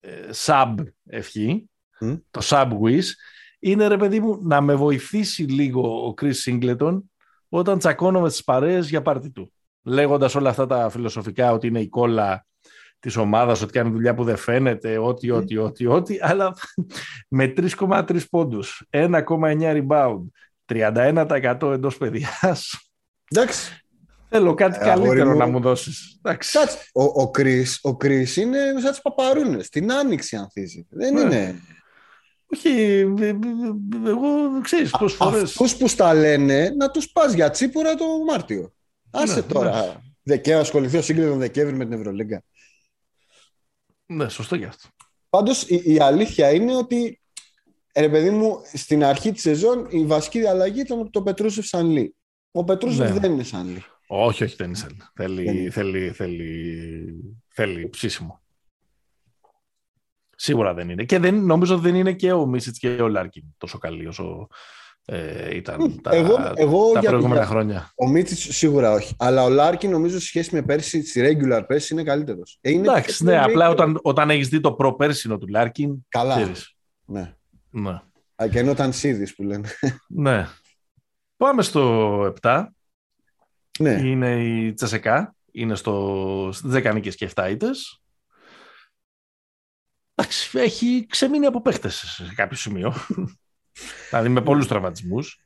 ε, sub ευχή, Μμ. το sub wish, είναι ρε παιδί μου να με βοηθήσει λίγο ο Chris Singleton όταν τσακώνομαι στις παρέες για πάρτι του. Λέγοντας όλα αυτά τα φιλοσοφικά ότι είναι η κόλλα της ομάδας, ότι κάνει δουλειά που δεν φαίνεται, ό,τι, ό,τι, ό,τι, ό,τι, αλλά [laughs] με 3,3 πόντους, 1,9 rebound, 31% εντός παιδιάς, Εντάξει. Θέλω κάτι Ε, αγόρι καλύτερο μου. να μου δώσεις. Εντάξει. Κάτσε. Ο, ο, Chris, ο Chris είναι σαν τις παπαρούνες. Την άνοιξη ανθίζει. Δεν Ναι. είναι. Όχι, ε, ε, ε, εγώ ξέρεις πόσες φορές... Αυτούς που στα λένε να τους πας για τσίπουρα το Μάρτιο. Άσε Ναι, τώρα. ναι. Δεκέμβρη, ασχοληθεί ο Σύγκλη τον Δεκέμβρη με την Ευρωλίγκα. Ναι, σωστό γι' αυτό. Πάντως η, η αλήθεια είναι ότι ε, ρε παιδί μου, στην αρχή της σεζόν η βασική αλλαγή ήταν το Πετρούσεφ σαν Λί. Ο Πετρούσεφ Ναι. δεν είναι σαν Λί. Όχι, όχι, δεν είναι σαν. Δεν Θέλει, είναι. θέλει, θέλει, θέλει ψήσιμο. Σίγουρα δεν είναι. Και δεν, νομίζω ότι δεν είναι και ο Μίσιτς και ο Λάρκιν τόσο καλή όσο ε, ήταν τα, εγώ, εγώ τα για, προηγούμενα για- χρόνια. Ο Μίσιτς σίγουρα όχι. Αλλά ο Λάρκιν νομίζω σε σχέση με πέρσι, στη regular πέρσι είναι καλύτερος. Ε, είναι Εντάξει, πιο ναι, απλά regular. όταν, όταν έχεις δει το προπέρσινο του Λάρκιν, Καλά. ξέρεις. Ναι. Ναι. Α, Και ενώ ήταν σίδης που λένε. ναι. Πάμε στο 7. ναι. Είναι η Τσεσεκά. Είναι στο 10 νίκες και 7 ήττες. Εντάξει, έχει ξεμείνει από παίχτες σε κάποιο σημείο. Δηλαδή με πολλούς τραυματισμούς.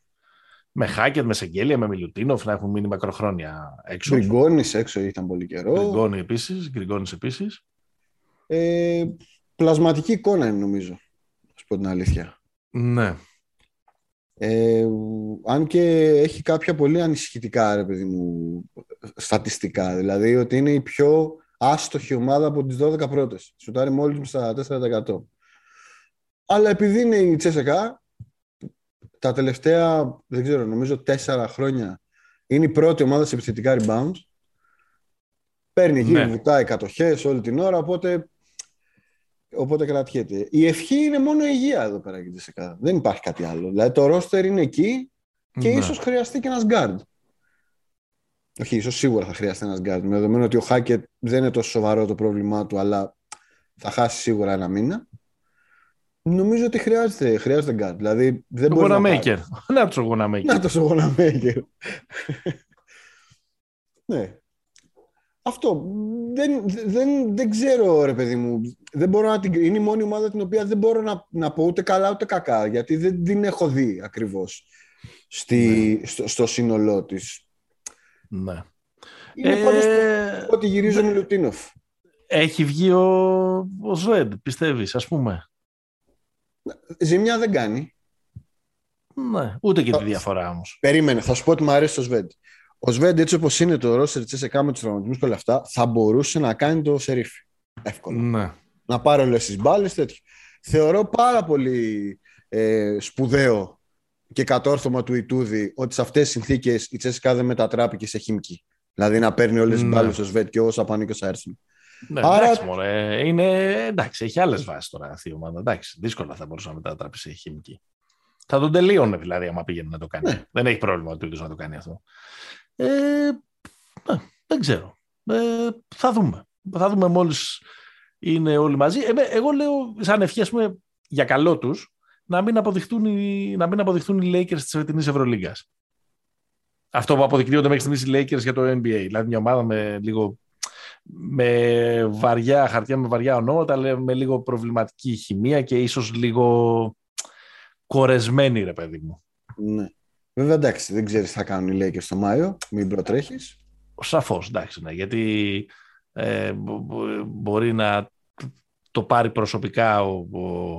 Με Χάκετ, με Σεγγέλια, με Μιλουτίνοφ να έχουν μείνει μακροχρόνια έξω. Γκριγκόνης έξω ήταν πολύ καιρό. Γκριγκόνη επίσης, Γκριγκόνης επίσης. Ε, πλασματική εικόνα είναι νομίζω. Να σου πω την αλήθεια. Ναι. Ε, αν και έχει κάποια πολύ ανησυχητικά ρε παιδί μου στατιστικά. Δηλαδή ότι είναι η πιο άστοχη ομάδα από τις 12 πρώτες. Σουτάρει μόλις με στα 4%. Αλλά επειδή είναι η Τσέσεκα, τα τελευταία, δεν ξέρω, νομίζω τέσσερα χρόνια είναι η πρώτη ομάδα σε επιθετικά rebound. Παίρνει εκεί, Ναι. βουτάει κατοχές όλη την ώρα, οπότε, οπότε κρατιέται. Η ευχή είναι μόνο η υγεία εδώ πέρα για τη Τσέσεκα. Δεν υπάρχει κάτι άλλο. Δηλαδή το roster είναι εκεί και Ναι. ίσως χρειαστεί και ένας guard. Όχι, ίσως σίγουρα θα χρειαστεί ένας guard. Με δεδομένο ότι ο Χάκετ δεν είναι τόσο σοβαρό το πρόβλημά του, αλλά θα χάσει σίγουρα ένα μήνα. Νομίζω ότι χρειάζεται, χρειάζεται guard. Δηλαδή δεν Το μπορεί να πάρει. Γοναμέικερ. Να τους ο Γοναμέικερ. Να το στο Γοναμέικερ. ναι. Αυτό. Δεν, δεν, δεν ξέρω, ρε παιδί μου. Δεν μπορώ να την... Είναι η μόνη ομάδα την οποία δεν μπορώ να, να πω ούτε καλά ούτε κακά. Γιατί δεν την έχω δει ακριβώς στη, στο, στο σύνολό της. Ναι. Είναι ε, πάντως ότι γυρίζει ο Μιλουτίνοφ. Έχει βγει ο, ο Σβέντ, πιστεύεις, ας πούμε. Ζημιά δεν κάνει. Ναι, ούτε και τη διαφορά όμως. Περίμενε, θα σου πω ότι μου αρέσει το Σβέντ. Ο Σβέντ, έτσι όπως είναι το ρόστερ της ΕΣΕΚΑ με τους τραυματισμούς και όλα αυτά, θα μπορούσε να κάνει το σερίφι. Εύκολα. Ναι. Να πάρει όλες τις μπάλες, τέτοιο. Θεωρώ πάρα πολύ ε, σπουδαίο και κατόρθωμα του Ιτούδη ότι σε αυτές τις συνθήκες η Τσέσικα δεν μετατράπηκε σε χημική. Δηλαδή να παίρνει όλες τις ναι. μπάλες ο Σβέντ και όσο απανεί και έρθουν. Ναι, Άρα... εντάξει, μωρέ. Είναι, εντάξει, έχει άλλες βάσεις τώρα αυτή η ομάδα. Εντάξει, δύσκολα θα μπορούσε να μετατραπεί σε χημική. Θα τον τελείωνε δηλαδή, άμα πήγαινε να το κάνει. Ναι. Δεν έχει πρόβλημα ο να το κάνει αυτό. Ε, ναι, δεν ξέρω. Ε, θα δούμε. Θα δούμε μόλις είναι όλοι μαζί. Ε, εγώ λέω, σαν ευχή, πούμε, για καλό τους, να μην αποδειχτούν οι, να μην αποδειχτούν οι Lakers της φετινής Ευρωλίγκας. Αυτό που αποδεικνύονται μέχρι στιγμής οι Lakers για το NBA. Δηλαδή μια ομάδα με λίγο με βαριά χαρτιά, με βαριά ονόματα, αλλά με λίγο προβληματική χημεία και ίσως λίγο κορεσμένη, ρε παιδί μου. Ναι. Βέβαια, εντάξει, δεν ξέρεις τι θα κάνουν οι Lakers στο Μάιο, μην προτρέχεις. Σαφώς, εντάξει, ναι, γιατί ε, μπορεί να το πάρει προσωπικά ο, ο,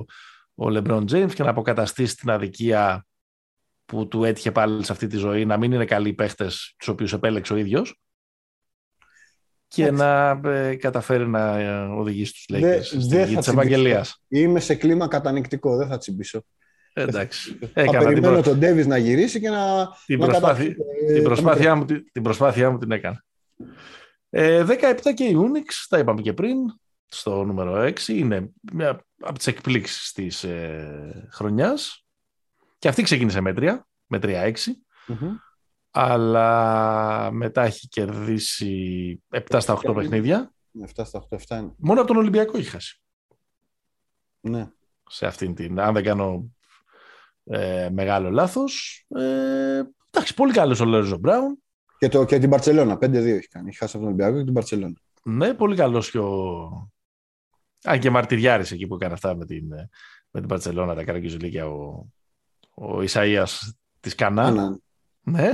ο LeBron James και να αποκαταστήσει την αδικία που του έτυχε πάλι σε αυτή τη ζωή, να μην είναι καλοί οι παίχτες τους οποίους επέλεξε ο ίδιος και να ε, καταφέρει να ε, οδηγήσει τους Lakers στη γη της Ευαγγελίας. Είμαι σε κλίμα κατανικτικό, δεν θα τσιμπήσω. Εντάξει. Θα περιμένω την τον Ντέβις να γυρίσει και να... Την, να προσπάθει... την, προσπάθειά μου, την προσπάθειά μου την έκανα. Ε, 17 και η Unix, τα είπαμε και πριν, στο νούμερο 6, είναι μια από τις εκπλήξεις της ε, χρονιάς. Και αυτή ξεκίνησε μέτρια, με 3-6. Mm-hmm αλλά μετά έχει κερδίσει 7 στα 8 παιχνίδια. 7 στα 8, 7 είναι. Μόνο από τον Ολυμπιακό έχει χάσει. Ναι. Σε αυτήν την, αν δεν κάνω ε, μεγάλο λάθος. Ε, εντάξει, πολύ καλός ο Λόριζο Μπράουν. Και, το, και την Παρσελώνα, 5-2 έχει κάνει. Έχει χάσει από τον Ολυμπιακό και την Παρσελώνα. Ναι, πολύ καλός και ο... Αν και μαρτυριάρης εκεί που έκανε αυτά με την, με την Παρσελώνα, τα καραγκιουζιλίκια ο, ο Ισαΐας της Κανά. Ναι. Ναι. Ναι.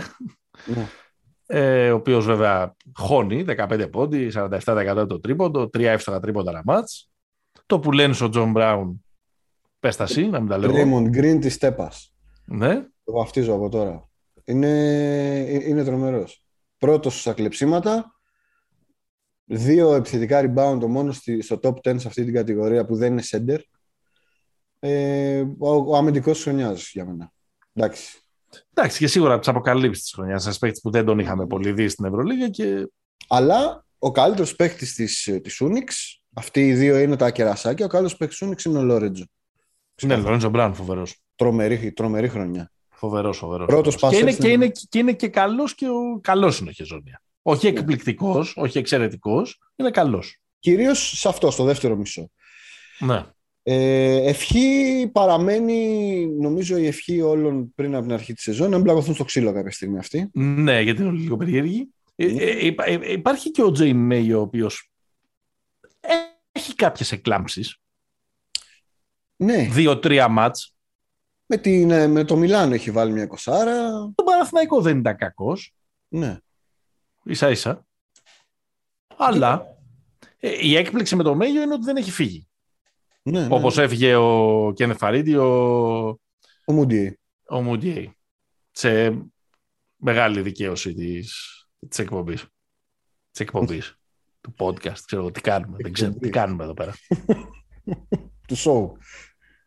Ε, ο οποίος βέβαια χώνει 15 πόντι, 47% το τρίποντο, 3 εύστοχα τρίποντα ένα μάτς. Το που λένε στον Τζον Μπράουν, πες τα εσύ, να μην τα λέω. Raymond Green της Τέπας. Ναι. Το βαφτίζω από τώρα. Είναι, είναι τρομερός. Πρώτος στα κλεψίματα, δύο επιθετικά rebound μόνος στο top 10 σε αυτή την κατηγορία που δεν είναι center. Ε, ο, ο αμυντικός χρονιάς για μένα. Εντάξει. Εντάξει, και σίγουρα από τις αποκαλύψεις της χρονιάς. Ένας παίκτης που δεν τον είχαμε πολύ δει στην Ευρωλίγα. Και... Αλλά ο καλύτερος παίκτης της της Unix, αυτοί οι δύο είναι τα κερασάκια. Ο καλύτερος παίκτης της Unix είναι ο Λόρετζο. Ναι, ο Λόρετζο Μπράουν, φοβερός. Τρομερή, τρομερή χρονιά. Φοβερός, φοβερός. Πρώτος και, είναι, και, είναι, και είναι και καλός και ο καλός είναι ο Χεζόνια. Όχι ναι. εκπληκτικός, όχι εξαιρετικός, είναι καλός. Κυρίως σε αυτό, στο δεύτερο μισό. Ναι. Ε, ευχή παραμένει, νομίζω, η ευχή όλων πριν από την αρχή της σεζόν να μην πλακωθούν στο ξύλο κάποια στιγμή αυτή. Ναι, γιατί είναι λίγο περίεργη. Ε, ναι. Ε, ε, υπάρχει και ο Τζέι Μέι, ο οποίος έχει κάποιες εκλάμψεις. Ναι. Δύο-τρία μάτς. Με, την, με το Μιλάνο έχει βάλει μια κοσάρα. Το Παναθηναϊκό δεν ήταν κακός. Ναι. σα ίσα. Αλλά η έκπληξη με το Μέγιο είναι ότι δεν έχει φύγει. Ναι, ναι, Όπως ναι. έφυγε ο Κένε Φαρίδη, ο, ο Μουντιέ. Ο Μουντιέ. Σε μεγάλη δικαίωση της, της εκπομπής. Της εκπομπής. [laughs] του podcast. Ξέρω τι κάνουμε. Δεν ξέρω τι κάνουμε εδώ πέρα. [laughs] του show.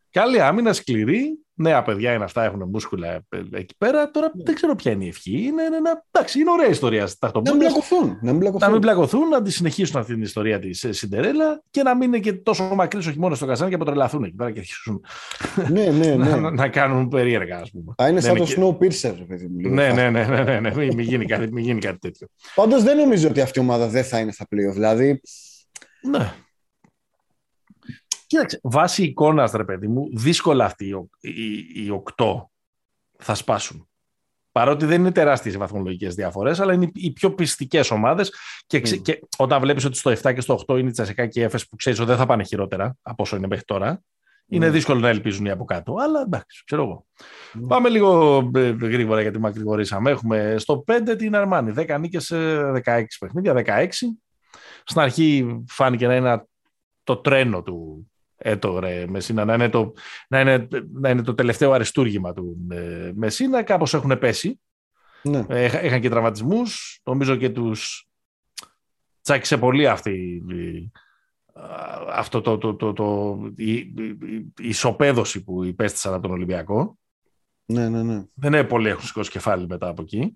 Καλή άμυνα, σκληρή νέα παιδιά είναι αυτά, έχουν μούσκουλα εκεί πέρα. Τώρα ναι. δεν ξέρω ποια είναι η ευχή. Είναι, είναι, εντάξει, είναι ωραία ιστορία. Να μην πλακωθούν. Να μην πλακωθούν. Να μην πλακωθούν, να τη συνεχίσουν αυτή την ιστορία της ε, Σιντερέλα και να μην είναι και τόσο μακρύς όχι μόνο στο καζάνι και αποτρελαθούν εκεί πέρα και αρχίσουν ναι, ναι, [laughs] ναι. να, να, κάνουν περίεργα, ας πούμε. Α, είναι σαν το και... Snowpiercer, παιδί μου. Ναι, ναι, ναι, ναι, ναι, ναι, μην, γίνει κάτι, μην γίνει κάτι τέτοιο. Πάντως δεν νομίζω ότι αυτή η ομάδα δεν θα είναι στα πλοία. Δηλαδή. Ναι. Κοίταξε, βάσει εικόνας, ρε παιδί μου, δύσκολα αυτοί οι, οι, οι οκτώ θα σπάσουν. Παρότι δεν είναι τεράστιες οι βαθμολογικές διαφορές, αλλά είναι οι πιο πιστικές ομάδες. Και, mm. και, όταν βλέπεις ότι στο 7 και στο 8 είναι η Τσασικά και η Έφες που ξέρεις ότι δεν θα πάνε χειρότερα από όσο είναι μέχρι τώρα, Είναι δύσκολο να ελπίζουν οι από κάτω, αλλά εντάξει, ξέρω εγώ. Πάμε λίγο ε, γρήγορα γιατί μακρηγορήσαμε. Έχουμε στο 5 την Αρμάνη. 10 νίκες σε 16 παιχνίδια, 16. Στην αρχή φάνηκε να είναι το τρένο του έτο ρε Μεσίνα, να είναι το, να είναι, να είναι το τελευταίο αριστούργημα του ε, Μεσίνα. Κάπως έχουν πέσει. Ναι. Ε, είχαν και τραυματισμούς. Νομίζω και τους τσάκισε πολύ αυτή αυτό το, το, το, το η, η, ισοπαίδωση που υπέστησαν από τον Ολυμπιακό. Ναι, ναι, ναι. Δεν είναι πολύ έχουν σηκώσει κεφάλι μετά από εκεί.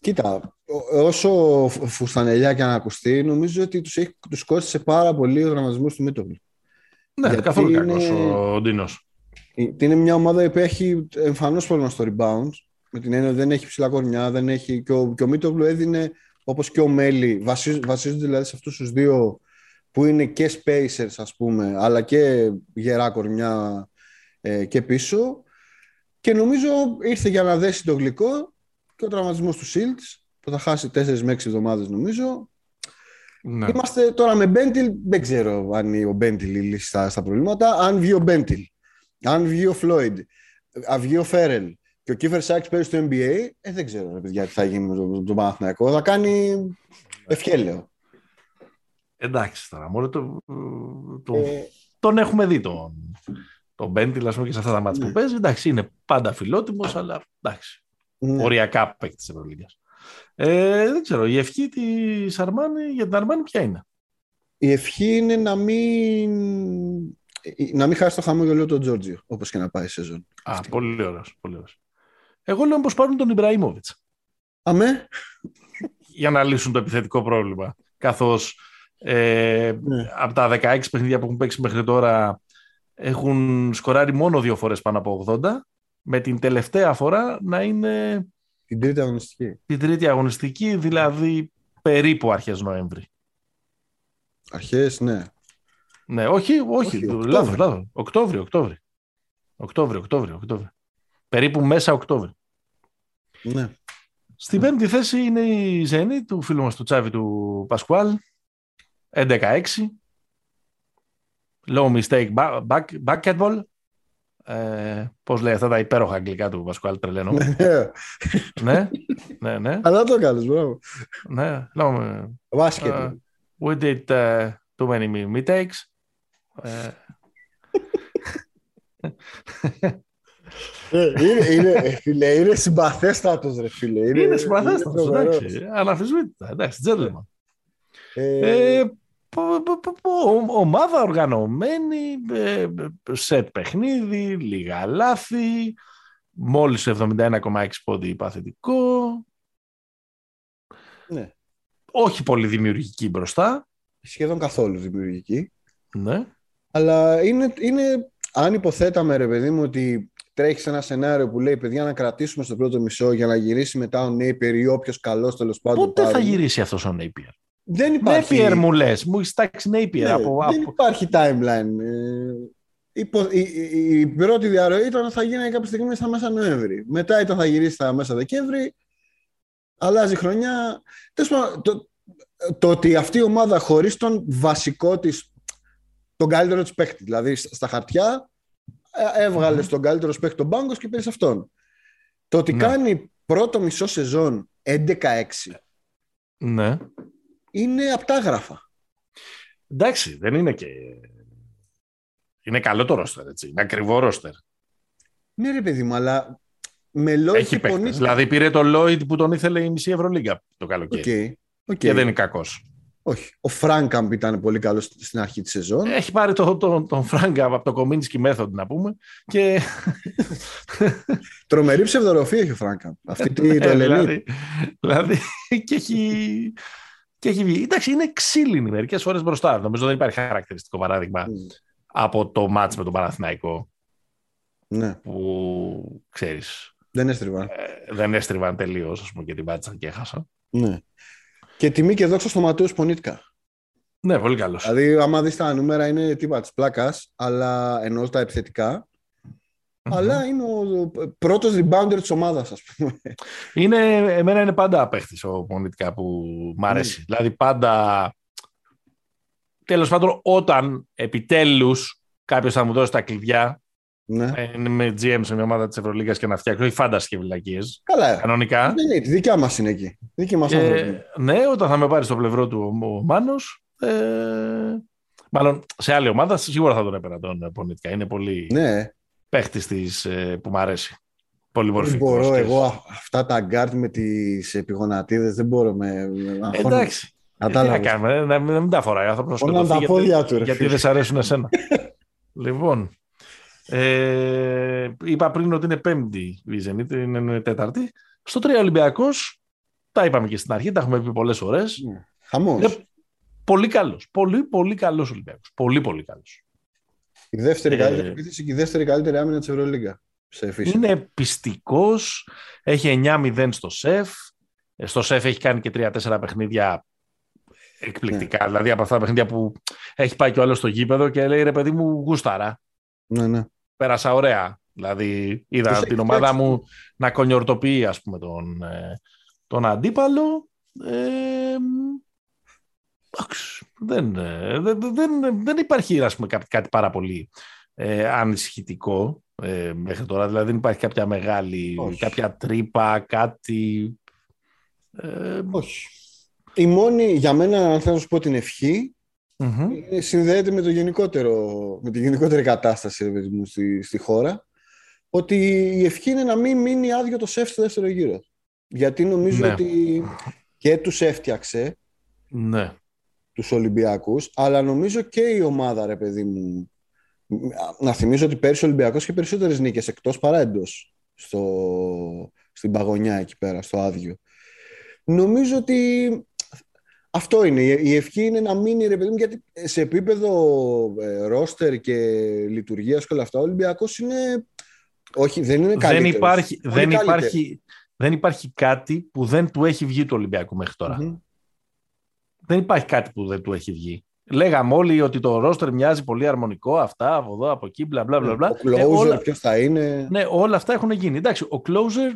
Κοίτα, όσο φουστανελιά και αν ακουστεί, νομίζω ότι τους, έχει, τους κόστησε πάρα πολύ ο δραματισμός του Μίτογλου. Ναι, Γιατί καθόλου είναι... κακός ο Ντίνος. Είναι μια ομάδα που έχει εμφανώς πρόβλημα στο rebound. Με την έννοια ότι δεν έχει ψηλά κορμιά, δεν έχει... Και ο, και ο Μίτογλου έδινε, όπως και ο Μέλη, βασίζονται δηλαδή σε αυτούς τους δύο που είναι και spacers ας πούμε, αλλά και γερά κορμιά ε, και πίσω. Και νομίζω ήρθε για να δέσει το γλυκό και ο τραυματισμός του Shields που θα χάσει 4 με 6 εβδομάδες νομίζω. Ναι. Είμαστε τώρα με Μπέντιλ, δεν ξέρω αν ο Μπέντιλ η λύση στα, στα, προβλήματα. Αν βγει ο Μπέντιλ, αν βγει ο Φλόιντ, αν βγει ο Φέρελ και ο Κίφερ Σάκης παίζει στο NBA, ε, δεν ξέρω παιδιά, τι θα γίνει με τον το Παναθηναϊκό. Θα κάνει ευχέλαιο. Εντάξει τώρα, μόνο το, το, ε... τον έχουμε δει τον, τον Μπέντιλ, ας πούμε, και σε αυτά τα μάτια ναι. που παίζει. Εντάξει, είναι πάντα φιλότιμος, αλλά εντάξει, ναι. οριακά παίκτης της Ευρωλίγας. Ε, δεν ξέρω, η ευχή της Αρμάνη για την Αρμάνη ποια είναι; Η ευχή είναι να μην, να μην χάσει το χαμόγελο του Τζόρτζιο, όπως και να πάει η σεζόν. Α, Αυτή. πολύ ωραίος, πολύ ωραίος. Εγώ λέω πως πάρουν τον Ιμπραήμοβιτς. Αμέ. Για να λύσουν το επιθετικό πρόβλημα. Καθώς ε, ναι. από τα 16 παιχνίδια που έχουν παίξει μέχρι τώρα έχουν σκοράρει μόνο δύο φορές πάνω από 80 με την τελευταία φορά να είναι την τρίτη αγωνιστική. Την τρίτη αγωνιστική, δηλαδή περίπου αρχές Νοέμβρη. Αρχές, ναι. Ναι, όχι, όχι, λάθος, λάθος. Οκτώβριο, Οκτώβριο. Οκτώβριο, Οκτώβριο, Οκτώβριο. Περίπου μέσα Οκτώβριο. Ναι. Στην πέμπτη θέση είναι η Ζένη του φίλου μας του Τσάβη του Πασκουάλ. 11-6. Low mistake back, basketball. Ε, Πώς λέει αυτά τα υπέροχα αγγλικά του Πασκουάλ Τρελένο. ναι, ναι, ναι, ναι. Αλλά το κάνεις, μπράβο. Ναι, λέμε. Βάσκετ. Uh, we did uh, too many mistakes. Uh, είναι, είναι, φίλε, είναι συμπαθέστατος ρε φίλε. Είναι, είναι συμπαθέστατος, εντάξει. Αναφυσβήτητα, εντάξει, τζέντλεμαν. Ε, ε, ομάδα οργανωμένη, ε, σετ παιχνίδι, λίγα λάθη, μόλις 71,6 πόντι παθητικό. Ναι. Όχι πολύ δημιουργική μπροστά. Σχεδόν καθόλου δημιουργική. Ναι. Αλλά είναι, είναι αν υποθέταμε ρε παιδί μου ότι τρέχεις ένα σενάριο που λέει παιδιά να κρατήσουμε στο πρώτο μισό για να γυρίσει μετά ο Νέιπερ ή όποιος καλός τέλος πάντων. Πότε θα γυρίσει αυτός ο Νέιπερ. Δεν υπάρχει. Napier μου λες, μου έχεις τάξει Napier. Ναι, από, δεν υπάρχει timeline. Ε, η, η, η, πρώτη διαρροή ήταν ότι θα γίνει κάποια στιγμή στα μέσα Νοέμβρη. Μετά ήταν θα γυρίσει στα μέσα Δεκέμβρη. Αλλάζει χρονιά. Το, το, το ότι αυτή η ομάδα χωρίς τον βασικό της, τον καλύτερο της παίκτη, δηλαδή στα χαρτιά, ε, έβγαλε mm. τον καλύτερο παίκτη τον πάγκος και πήρε αυτόν. Το ότι ναι. κάνει πρώτο μισό σεζόν 11-6. Ναι είναι απτάγραφα. Εντάξει, δεν είναι και... Είναι καλό το ρόστερ, έτσι. Είναι ακριβό ρόστερ. Ναι ρε παιδί μου, αλλά με Lloyd Έχει παίκτες. Δηλαδή πήρε το Lloyd που τον ήθελε η μισή Ευρωλίγκα το καλοκαίρι. Okay. Okay. Και δεν είναι κακός. Όχι. Ο Φράγκαμπ ήταν πολύ καλός στην αρχή της σεζόν. Έχει πάρει τον το, το Φράγκαμπ από το Κομίνσκι Method, να πούμε. Και... Τρομερή ψευδοροφία έχει ο Φράγκαμπ. Αυτή το δηλαδή, δηλαδή, δηλαδή, και έχει και έχει βγει. Εντάξει, είναι ξύλινη μερικές φορές μπροστά. Νομίζω δεν υπάρχει χαρακτηριστικό παράδειγμα mm. από το μάτς με τον Παναθηναϊκό. Ναι. Που ξέρεις. Δεν έστριβαν. Ε, δεν έστριβαν τελείως, ας πούμε, και την πάτησαν και έχασαν. Ναι. Και τιμή και δόξα στο Ματέο Πονίτκα. Ναι, πολύ καλός. Δηλαδή, άμα δεις τα νούμερα, είναι τίποτα τη πλάκας, αλλά ενώ τα επιθετικά αλλά είναι ο πρώτος rebounder της ομάδας, ας πούμε. Είναι, εμένα είναι πάντα παίχτη ο Πονιτικά που μ' αρέσει. Mm. Δηλαδή πάντα. Τέλος πάντων, όταν επιτέλους κάποιος θα μου δώσει τα κλειδιά Ναι. ε, είναι με GM σε μια ομάδα της Ευρωλίγα και να φτιάξει. Όχι φάνταση και βλακίες. Καλά. Κανονικά. Ναι, ναι, τη δικιά μας είναι εκεί. Δική μας Και, ναι, όταν θα με πάρει στο πλευρό του ο, ο Μάνος, ε, μάλλον σε άλλη ομάδα σίγουρα θα τον έπαιρνα τον Πονίτικα. Είναι πολύ Ναι, παίχτης της ε, που μου αρέσει. Πολύ δεν μορφικός. μπορώ και- εγώ α- αυτά τα γκάρτ με τις επιγονατίδες, δεν μπορώ με... με- Ε, αγχώνω. Εντάξει. Ε, Τι να Κατάλαβες. κάνουμε, ε, να, μην- να μην τα φοράει ο άνθρωπος. να Πονάνε τα σκοτωθεί, πόδια του, ρε Γιατί φίλε. δεν σ' αρέσουν εσένα. [laughs] λοιπόν, ε, είπα πριν ότι είναι πέμπτη η Zenit, είναι, είναι τέταρτη. Στο τρία Ολυμπιακός, τα είπαμε και στην αρχή, τα έχουμε πει πολλές φορές. Ναι. Χαμός. Είναι πολύ καλός. Πολύ, πολύ καλός Ολυμπιακός. Πολύ, πολύ καλός. Η δεύτερη Ε, καλύτερη επίθεση και η δεύτερη καλύτερη άμυνα της Ευρωλίγκα. Σε εφήση. Είναι πιστικός, έχει 9-0 στο ΣΕΦ. Ε, Στο ΣΕΦ έχει κάνει και 3-4 παιχνίδια εκπληκτικά. Δηλαδή από αυτά τα παιχνίδια που έχει πάει και ο άλλος στο γήπεδο και λέει ρε παιδί μου γούσταρα. Ναι, ναι. Πέρασα ωραία. Δηλαδή είδα Τους την έχει ομάδα φτιάξει. μου να κονιορτοποιεί ας πούμε τον, ε, τον αντίπαλο. Ε, εντάξει, δεν, ε, δεν, δεν, δεν υπάρχει ας πούμε, κάτι, κάτι πάρα πολύ ε, ανησυχητικό ε, μέχρι τώρα. Δηλαδή δεν υπάρχει κάποια μεγάλη, Όχι. κάποια τρύπα, κάτι... Ε, Όχι. Η μόνη, για μένα, αν θέλω να σου πω την ευχή, μμμ. είναι- συνδέεται με, το γενικότερο, με τη γενικότερη κατάσταση ρε παιδί μου, στη, στη χώρα. Ότι η ευχή είναι να μην μείνει άδειο το σεφ στο δεύτερο γύρο. Γιατί νομίζω Ναι. ότι και τους έφτιαξε Ναι. Τους Ολυμπιακούς, αλλά νομίζω και η ομάδα, ρε παιδί μου. Να θυμίζω ότι πέρυσι ο Ολυμπιακός είχε περισσότερες νίκες εκτός παρά εντός στο, στην παγωνιά εκεί πέρα, στο άδειο. Νομίζω ότι αυτό είναι. Η η ευχή είναι να μείνει, ρε παιδί μου, γιατί σε επίπεδο ε, ρόστερ και λειτουργίας και όλα αυτά, ο Ολυμπιακός είναι... Όχι, δεν είναι Δεν καλύτερος. υπάρχει, Πολύ δεν, καλύτερος. υπάρχει, δεν υπάρχει κάτι που δεν του έχει βγει του Ολυμπιακού μέχρι τώρα. Μμμ. Δεν υπάρχει κάτι που δεν του έχει βγει. Λέγαμε όλοι ότι το ρόστερ μοιάζει πολύ αρμονικό, αυτά από εδώ, από εκεί, μπλα μπλα μπλα. μπλα. Ο closer, Ε, όλα, ποιος θα είναι... ναι, όλα αυτά έχουν γίνει. Εντάξει, ο closer,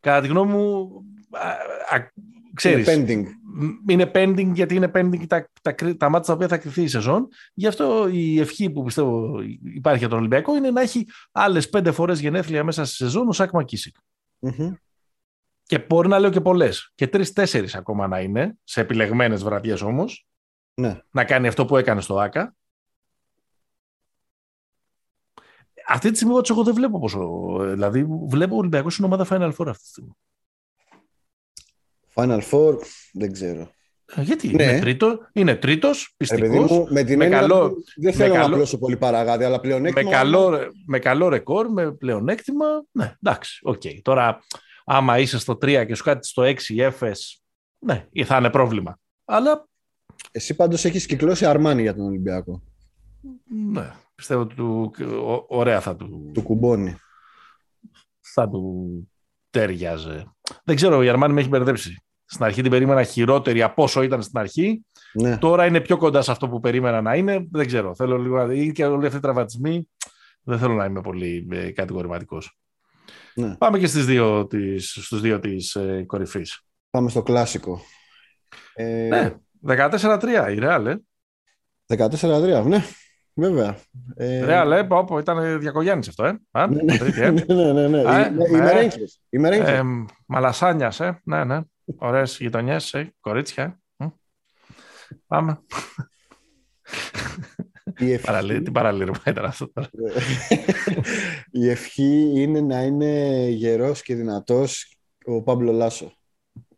κατά τη γνώμη μου, α, α, ξέρεις, Είναι pending. μ, είναι pending γιατί είναι pending τα, τα, κρι- τα μάτια τα οποία θα κρυθεί η σεζόν. Γι' αυτό η ευχή που πιστεύω υπάρχει για τον Ολυμπιακό είναι να έχει άλλες πέντε φορές γενέθλια μέσα στη σεζόν ο Σάκ Μακίσικ. Μμμ. Και μπορεί να λέω και πολλές. Και τρει-τέσσερι ακόμα να είναι, σε επιλεγμένες βραδιές όμως, Ναι. να κάνει αυτό που έκανε στο ΑΚΑ. Αυτή τη στιγμή όμως, εγώ δεν βλέπω πόσο. Δηλαδή, βλέπω ο Ολυμπιακός είναι ομάδα Final Four αυτή τη στιγμή. Final Four, δεν ξέρω. Ε, Γιατί Ναι. είναι, τρίτο, είναι τρίτος, Ρε παιδί πιστικός, μου, με την με έννοια καλό- ότι δεν με θέλω να καλό- απλώσω πολύ παραγάδι, αλλά πλέον με, καλό, με καλό ρεκόρ, με πλεονέκτημα. Ναι, εντάξει, οκ. Τώρα, άμα είσαι στο 3 και σου κάτι στο 6 η έφες, ναι, θα είναι πρόβλημα. Αλλά Εσύ πάντως έχεις κυκλώσει αρμάνι για τον Ολυμπιακό. Ναι, πιστεύω ότι του, ο- ωραία θα του, Του κουμπώνει. θα του τέριαζε. Δεν ξέρω, η Αρμάνη με έχει μπερδέψει. Στην αρχή την περίμενα χειρότερη από όσο ήταν στην αρχή. Ναι. Τώρα είναι πιο κοντά σε αυτό που περίμενα να είναι. Δεν ξέρω. Θέλω λίγο να δει και όλοι αυτοί οι τραυματισμοί. Δεν θέλω να είμαι πολύ ε, κατηγορηματικός. Ναι. Πάμε και στις δύο της, στους δύο της ε, κορυφής. Πάμε στο κλασικό. Ε, Ναι, 14-3 η Real, ε. 14-3, ναι. Βέβαια. Ε, Real, ε, πω, πω, ήταν Διακογιάννης αυτό, ε. Α, Ναι, ναι, τρίτη, ε. ναι, ναι, ναι, ναι. Α, Οι- ναι. Οι μερέγγες. Οι μερέγγες. Ε, Μαλασάνιας, ε. Ναι, ναι. Ωραίες γειτονιές, ε. Κορίτσια. Μμ. Πάμε. Η ευχή- Παραλύ... Τι παραλήρημα [laughs] ήταν αυτό τώρα. Η ευχή είναι να είναι γερός και δυνατός ο Παύλο Λάσο.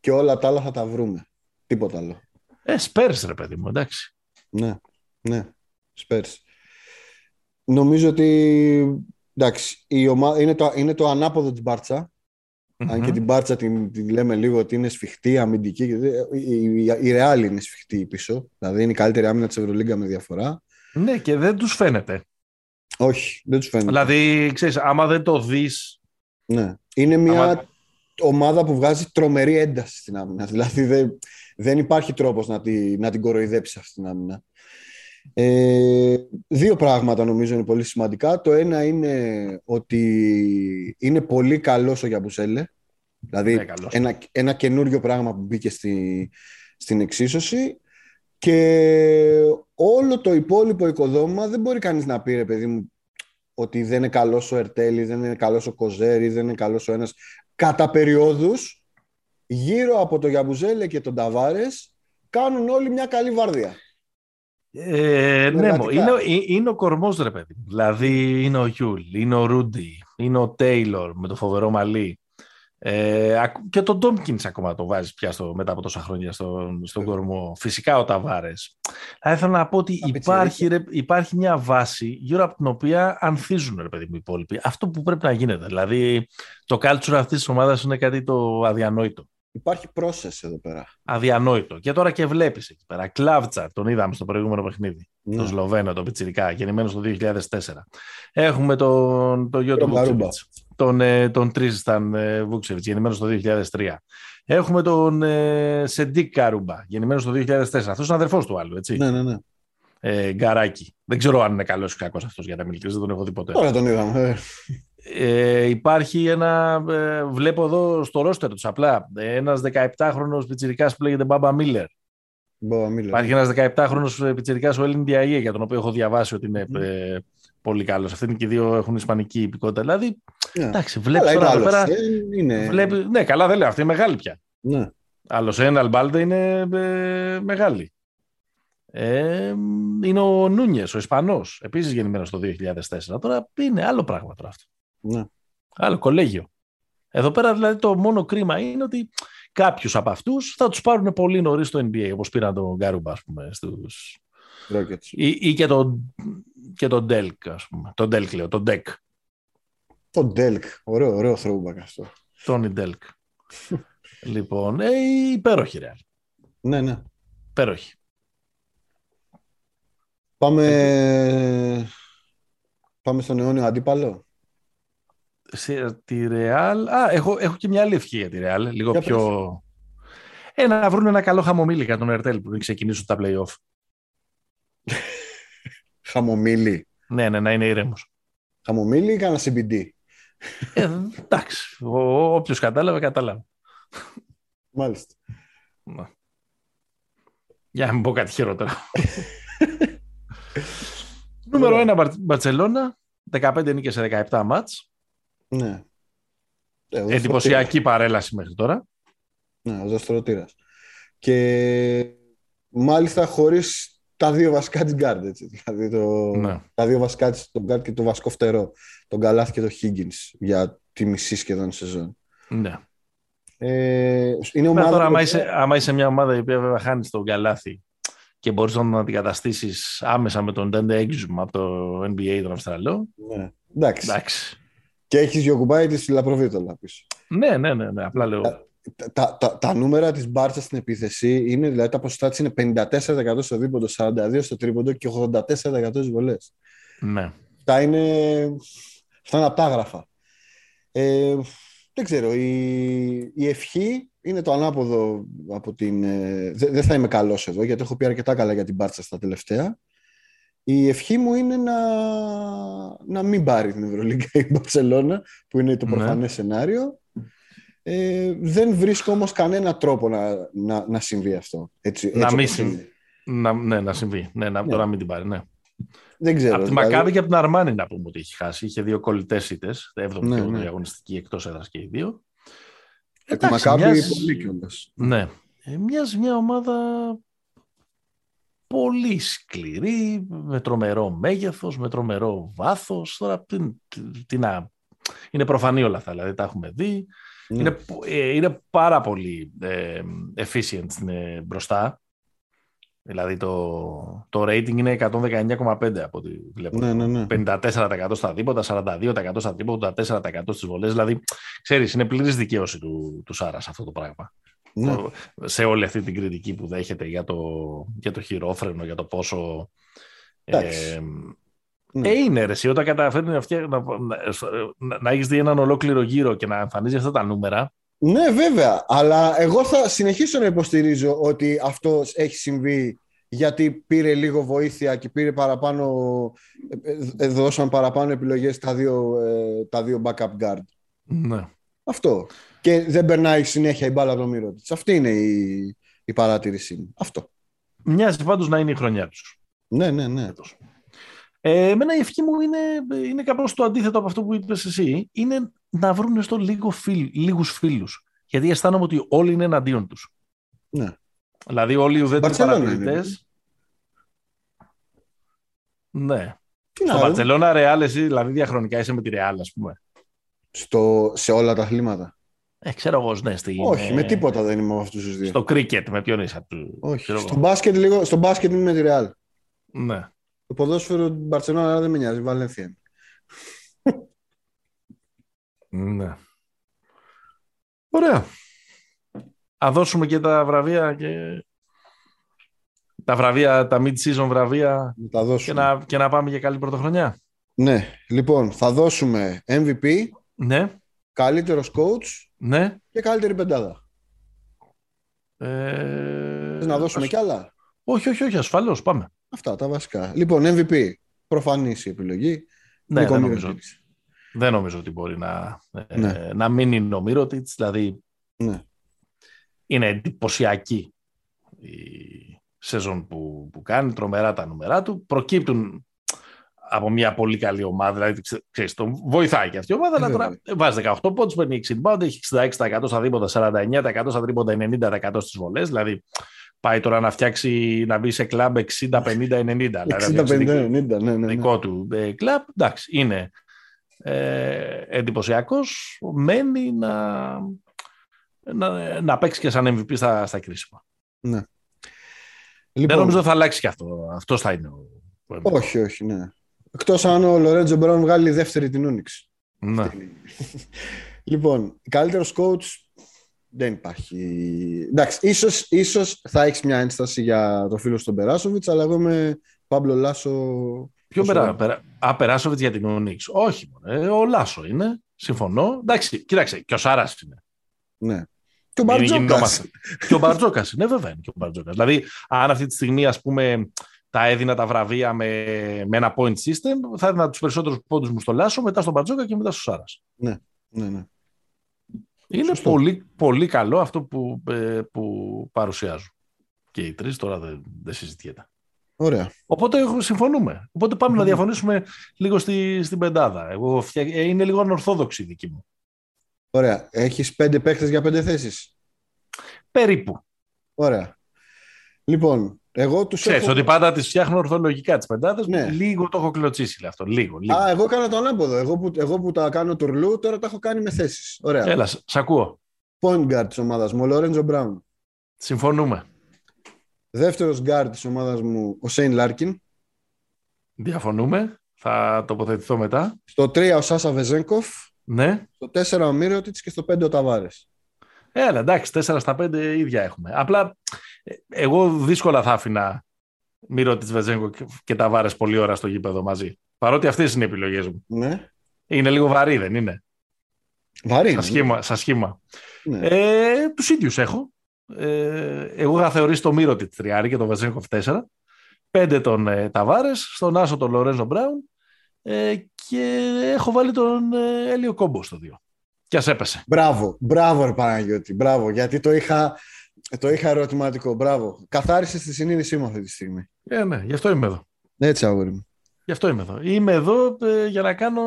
Και όλα τα άλλα θα τα βρούμε. Τίποτα άλλο. Ε, Σπέρς, ρε παιδί μου, εντάξει. Ναι, ναι. Σπέρς. Νομίζω ότι εντάξει, η ομάδα, είναι, το, είναι το ανάποδο της Μπάρτσα. Αν και Μμμ. την Μπάρτσα την, την λέμε λίγο ότι είναι σφιχτή, αμυντική. Η, η, η Real είναι σφιχτή πίσω. Δηλαδή είναι η καλύτερη άμυνα της Ευρωλίγκα με διαφορά. Ναι, και δεν τους φαίνεται. Όχι, δεν τους φαίνεται. Δηλαδή, ξέρεις, άμα δεν το δεις, Ναι. Είναι μια Άμα- ομάδα που βγάζει τρομερή ένταση στην άμυνα. Δηλαδή δεν, δεν υπάρχει τρόπος να, τη, να την κοροϊδέψει αυτή την άμυνα. Ε, δύο πράγματα νομίζω είναι πολύ σημαντικά. Το ένα είναι ότι είναι πολύ καλός ο Γιαμπουσέλε. Δηλαδή Ναι, καλός. ένα, ένα καινούριο πράγμα που μπήκε στη, στην εξίσωση. Και όλο το υπόλοιπο οικοδόμημα δεν μπορεί κανείς να πει, ρε παιδί μου, ότι δεν είναι καλός ο Ερτέλ, δεν είναι καλός ο Κοζέρ, δεν είναι καλός ο ένας. Κατά περιόδους, γύρω από το Γιαμπουζέλε και τον Ταβάρες, κάνουν όλοι μια καλή βάρδια. Ε, ναι, είναι, είναι ο κορμός ρε παιδί. Δηλαδή είναι ο Γιούλ, είναι ο Ρούντι, είναι ο Τέιλορ με το φοβερό μαλλί. Ε, και τον Τόμπκινς ακόμα το βάζεις πια στο, μετά από τόσα χρόνια στον, στον κορμό. Φυσικά ο Ταβάρες. Θα ήθελα να πω ότι υπάρχει, ρε, υπάρχει μια βάση γύρω από την οποία ανθίζουν ρε παιδί μου οι υπόλοιποι. Αυτό που πρέπει να γίνεται. Δηλαδή το culture αυτής της ομάδας είναι κάτι το αδιανόητο. Υπάρχει process εδώ πέρα. Αδιανόητο. Και τώρα και βλέπεις εκεί πέρα. Κλάβτσα, τον είδαμε στο προηγούμενο παιχνίδι. Ναι. Τον Σλοβαίνο, τον Πιτσυρικά, γεννημένο το 2004. Έχουμε τον, τον γιο του τον, ε, τον Τρίσταν ε, Βούξεβιτ, γεννημένο το 2003. Έχουμε τον ε, Σεντίκ Καρούμπα, γεννημένο το 2004. Αυτός είναι αδερφός του άλλου, έτσι. Ναι, ναι, ναι. Ε, γκαράκι. Δεν ξέρω αν είναι καλός ή κακός αυτός για να μιλήσεις, δεν τον έχω δει ποτέ. Τώρα τον είδαμε. Ε, υπάρχει ένα, ε, βλέπω εδώ στο ρόστερ τους απλά, ένας 17χρονος πιτσιρικάς που λέγεται Μπάμπα Μίλλερ. Υπάρχει ένας 17χρονος πιτσιρικάς ο Έλλην Διαΐε για τον οποίο έχω διαβάσει ότι είναι ε, πολύ καλός. Αυτοί είναι και οι δύο έχουν ισπανική υπηκότητα. Δηλαδή, yeah. εντάξει, βλέπεις τώρα εδώ πέρα... Είναι... Βλέπει, ναι, καλά δεν λέω, αυτή είναι μεγάλη πια. Ναι. Άλλος ένα Αλμπάλτε είναι ε, μεγάλη. Ε, είναι ο Νούνιες, ο Ισπανός, επίσης γεννημένος το 2004. Τώρα είναι άλλο πράγμα τώρα αυτό. Ναι. Άλλο κολέγιο. Εδώ πέρα δηλαδή το μόνο κρίμα είναι ότι κάποιους από αυτούς θα τους πάρουν πολύ νωρίς στο NBA, όπως πήραν τον Γκάρουμπα, ας πούμε, στου. Ή, ή, και τον, και τον Ντέλκ, ας πούμε. Τον Ντέλκ, λέω, τον Ντεκ. Τον Ντέλκ. Ωραίο, ωραίο throwback αυτό. Τόνι Ντέλκ. [laughs] λοιπόν, ε, υπέροχη ρε. Ναι, ναι. Υπέροχη. Πάμε... Ε, Πάμε στον αιώνιο αντίπαλο; Σε, τη Real. Α, έχω, έχω και μια άλλη ευχή για τη Real. Λίγο πιο. Ε, να βρουν ένα καλό χαμομήλι για τον Ερτέλ πριν ξεκινήσουν τα playoff. [laughs] χαμομήλι. Ναι, ναι, να είναι ήρεμος. Χαμομήλι ή κάνα CBD. Ε, εντάξει. Όποιος κατάλαβε, κατάλαβε. Μάλιστα. Να. Για να μην πω κάτι χειρότερο. [laughs] Νούμερο 1 Μπαρτσελώνα. 15 νίκες σε 17 μάτς. Ναι. Ε, Εντυπωσιακή παρέλαση μέχρι τώρα. Ναι, ο Ζαστροτήρας. Και μάλιστα χωρίς τα δύο βασικά της Γκάρντ, έτσι. Δηλαδή το, ναι. τα δύο βασικά της, τον Γκάρντ και το βασικό φτερό. Τον Καλάθ και τον Higgins για τη μισή σχεδόν σεζόν. Ναι. Ε, είναι ομάδα τώρα, άμα, είσαι, άμα είσαι μια ομάδα η οποία βέβαια χάνεις τον Καλάθι και μπορείς να τον αντικαταστήσεις άμεσα με τον Ντέντε Έξουμ από το NBA τον Αυστραλό. Ναι. Εντάξει. Εντάξει. Και έχεις Γιωκουμπάη της Λαπροβίτολα πίσω. Ναι, ναι, ναι, ναι, απλά λέω. Τα, τα, τα, νούμερα της Μπάρτσα στην επίθεση είναι, δηλαδή τα ποσοστά της είναι 54% στο δίποντο, 42% στο τρίποντο και 84% στις βολές. Ναι. Αυτά είναι, αυτά είναι απάγραφα. Ε, δεν ξέρω, η, η ευχή είναι το ανάποδο από την... Ε, δεν θα είμαι καλός εδώ, γιατί έχω πει αρκετά καλά για την Μπάρτσα στα τελευταία. Η ευχή μου είναι να, να μην πάρει την Ευρωλίγκα η Μπαρσελόνα, που είναι το ναι. προφανές σενάριο. Ε, δεν βρίσκω όμως κανένα τρόπο να, να, να συμβεί αυτό. Έτσι, να μην συμβεί. Να, ναι, να συμβεί. Ναι, να, ναι. μην την πάρει, ναι. Δεν ξέρω. Από τη δηλαδή... Μακάβη και από την Αρμάνη να πούμε ότι έχει χάσει. Είχε δύο κολλητές ήττες. Έβδομη ναι, ναι. αγωνιστική εκτός έδρας και οι δύο. Ε, τη Μακάβη μιας... πολύ κιόλας. Ναι. Ε, μοιάζει μια ομάδα πολύ σκληρή, με τρομερό μέγεθος, με τρομερό βάθος. Τώρα, τι, τι, να... Είναι προφανή όλα αυτά, δηλαδή τα έχουμε δει. Ναι. Είναι, ε, είναι πάρα πολύ ε, efficient ε, μπροστά. Δηλαδή το, το rating είναι 119,5 από ό,τι βλέπω. Ναι, ναι, ναι. 54% στα δίποτα, 42% στα δίποτα, 4% στις βολές. Δηλαδή, ξέρεις, είναι πλήρης δικαίωση του, του Σάρας αυτό το πράγμα ναι. σε όλη αυτή την κριτική που δέχεται για το, για το χειρόφρενο, για το πόσο... Ε, ναι. ε, είναι ρε, όταν καταφέρνει να, να, να, να έχεις δει έναν ολόκληρο γύρο και να εμφανίζει αυτά τα νούμερα. Ναι, βέβαια. Αλλά εγώ θα συνεχίσω να υποστηρίζω ότι αυτό έχει συμβεί γιατί πήρε λίγο βοήθεια και πήρε παραπάνω, ε, ε, δώσαν παραπάνω επιλογές τα δύο, τα δύο backup guard. Ναι. Αυτό και δεν περνάει συνέχεια η μπάλα από το μύρο της. Αυτή είναι η, η παράτηρησή μου. Αυτό. Μοιάζει πάντως να είναι η χρονιά τους. Ναι, ναι, ναι. Ε, εμένα η ευχή μου είναι, είναι κάπως το αντίθετο από αυτό που είπες εσύ. Είναι να βρουν στο λίγο φίλ, λίγους φίλους. Γιατί αισθάνομαι ότι όλοι είναι εναντίον τους. Ναι. Δηλαδή όλοι οι ουδέτεροι Μπαρτσελώνα παρατηρητές... Ναι. Τι Στο να Μπαρτσελώνα Ρεάλ, εσύ δηλαδή διαχρονικά είσαι με τη Ρεάλ, ας πούμε. στο, σε όλα τα αθλήματα. Ε, ξέρω εγώ, ναι, στη, Όχι, ε, με τίποτα δεν είμαι με αυτούς τους δύο. Στο κρίκετ, με ποιον είσαι. του- Όχι. ξέρω εγώ. Στο μπάσκετ, λίγο, στο μπάσκετ είμαι με τη Ρεάλ. Ναι. Το ποδόσφαιρο του Μπαρσελόνα δεν με νοιάζει. Βαλένθια. ναι. Ωραία. Α δώσουμε και τα βραβεία και τα βραβεία, τα mid-season βραβεία Να τα και δώσουμε. να, και να πάμε για καλή πρωτοχρονιά. Ναι, λοιπόν, θα δώσουμε MVP, Ναι, καλύτερος coach ναι. και καλύτερη πεντάδα. Ε, Θες να δώσουμε ας- κι άλλα; Όχι, όχι, όχι, ασφαλώς, πάμε. Αυτά τα βασικά. Λοιπόν, MVP. Προφανής η επιλογή. Ναι, Νίκο δεν Μύρωτιτς. νομίζω, δεν νομίζω ότι μπορεί να, ε, Ναι. να μείνει ο Μύρωτιτς, δηλαδή Ναι. είναι εντυπωσιακή η σεζόν που, που κάνει, τρομερά τα νούμερά του. Προκύπτουν από μια πολύ καλή ομάδα, δηλαδή ξέ- ξέρεις, τον βοηθάει και αυτή η ομάδα, αλλά Βέβαια. τώρα βάζει 18 πόντους, παίρνει 60 πόντους, έχει 66% στα δίποτα, 49% στα τρίποντα, 90% στις βολές, δηλαδή πάει τώρα να φτιάξει, να μπει σε κλαμπ 60-50-90. δηλαδή να φτιάξει δικό- 60-50-90, ναι, ναι, ναι. δικό του ε, κλαμπ. Εντάξει, είναι ε, εντυπωσιακός. Μένει να, να, να παίξει και σαν MVP στα, στα κρίσιμα. Δεν Λοιπόν, νομίζω θα αλλάξει και αυτό. Αυτός θα είναι ο. ο MVP. όχι, όχι, ναι. Εκτός αν ο Λορέντζο Μπράουν βγάλει δεύτερη την Ούνιξ. Ναι. [laughs] Λοιπόν, καλύτερος coach δεν υπάρχει. Εντάξει, ίσως, ίσως θα έχεις μια ένσταση για το φίλο στον Περάσοβιτς, αλλά εγώ είμαι Παύλο Λάσο. Ποιο Πόσο πέρα, είναι; πέρα, Α, Περάσοβιτς για την Ούνιξ. Όχι, μωρέ, ο Λάσο είναι. Συμφωνώ. Εντάξει, κοίταξε, και ο Σάρας είναι. Ναι. Και ο Μην Μπαρτζόκας. γινόμαστε. και ο Μπαρτζόκας είναι, βέβαια είναι και ο Μπαρτζόκας. Δηλαδή, αν αυτή τη στιγμή, ας πούμε, τα έδινα τα βραβεία με, με ένα point system, θα έδινα τους περισσότερους πόντους μου στο Λάσο, μετά στον Μπαρτζόκα και μετά στο Σάρας. Ναι, ναι. Είναι Σωστό. πολύ, πολύ καλό αυτό που, ε, που παρουσιάζουν. Και οι τρεις τώρα δεν, δεν συζητιέται. Ωραία. Οπότε έχω- συμφωνούμε. Οπότε πάμε να Μμμ. διαφωνήσουμε λίγο στη, στην πεντάδα. Εγώ φτια... ε, είναι λίγο ανορθόδοξη η δική μου. Ωραία. Έχεις πέντε παίκτες για πέντε θέσεις; Περίπου. Ωραία. Λοιπόν, εγώ τους Ξέρεις έχω... ότι πάντα τις φτιάχνω ορθολογικά τις πεντάδες. Ναι. Λίγο το έχω κλωτσίσει λέει, αυτό. Λίγο. λίγο. Α, εγώ έκανα το ανάποδο. Εγώ που, εγώ που τα κάνω τουρλού, τώρα τα έχω κάνει με θέσεις. Ωραία. Έλα, σ' σ' ακούω. Point guard της ομάδας μου, ο Λορέντζο Μπράουν. Συμφωνούμε. Δεύτερος guard της ομάδας μου, ο Σέιν Λάρκιν. Διαφωνούμε. Θα τοποθετηθώ μετά. Στο 3 ο Σάσα Βεζένκοφ. Ναι. Στο 4 ο Μύρωτιτς και στο 5 ο Ταβάρες. Έλα, εντάξει, 4 στα 5 ίδια έχουμε. Απλά ε, εγώ δύσκολα θα άφηνα Μύρο της Βεζέγκο και- και τα βάρες πολλή ώρα στο γήπεδο μαζί. Παρότι αυτές είναι οι επιλογές μου. Ναι. Είναι λίγο βαρύ, δεν είναι; Βαρύ. Σα είναι. σχήμα. Σαν σχήμα. Ναι. Ε, τους ίδιους έχω. Ε, εγώ είχα θεωρήσει το Μύρο της τριάρι και τον Βεζέγκοφ 4. Πέντε τον ε, Ταβάρες, στον Άσο τον Λορέζο Μπράουν ε, και έχω βάλει τον ε, Έλιο Κόμπο στο 2. Και ας έπεσε. Μπράβο, μπράβο ρε Παναγιώτη, μπράβο, γιατί το είχα, το είχα ερωτηματικό, μπράβο. Καθάρισε τη συνείδησή μου αυτή τη στιγμή. Ε, ναι, γι' αυτό είμαι εδώ. Έτσι, αγόρι μου. Γι' αυτό είμαι εδώ. Είμαι εδώ ε, για να κάνω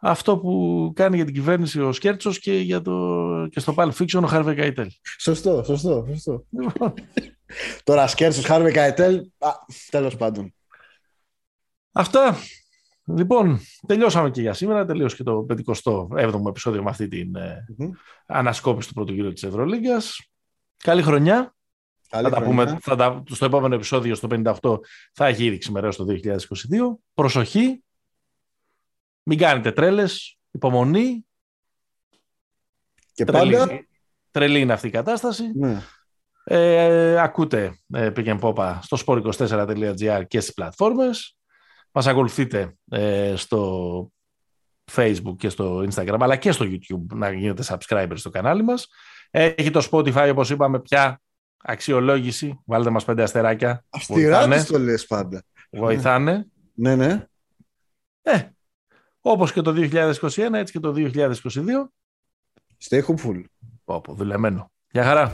αυτό που κάνει για την κυβέρνηση ο Σκέρτσος και, για το, και στο Pulp Fiction ο Χάρβε Καϊτέλ. Σωστό, σωστό, σωστό. [laughs] Τώρα σκέρσος Χάρβε Καετέλ, α, τέλος πάντων. Αυτά. Λοιπόν, τελειώσαμε και για σήμερα. Τελείωσε και το 57ο επεισόδιο με αυτή την ε, Μμμ. ανασκόπηση του πρώτου γύρου της Ευρωλίγκας. Καλή χρονιά. Καλή θα τα χρονιά. πούμε θα τα, στο επόμενο επεισόδιο, στο 58, θα έχει ήδη ξημερώσει το 2022. Προσοχή. Μην κάνετε τρέλες. Υπομονή. Και Τρελή, πάντα, τρελή είναι αυτή η κατάσταση. ναι. Ε, ακούτε ε, Pick and Popa στο sport24.gr και στις πλατφόρμες. Μας ακολουθείτε ε, στο Facebook και στο Instagram αλλά και στο YouTube να γίνετε subscribers στο κανάλι μας. Έχει το Spotify όπως είπαμε πια αξιολόγηση. Βάλτε μας πέντε αστεράκια. αυστηρά Βοηθάνε. της το λες πάντα. Βοηθάνε. Ναι, ναι. Ε, όπως και το 2021 έτσι και το 2022. Stay hopeful. Πω, πω, δουλεμένο. Γεια χαρά.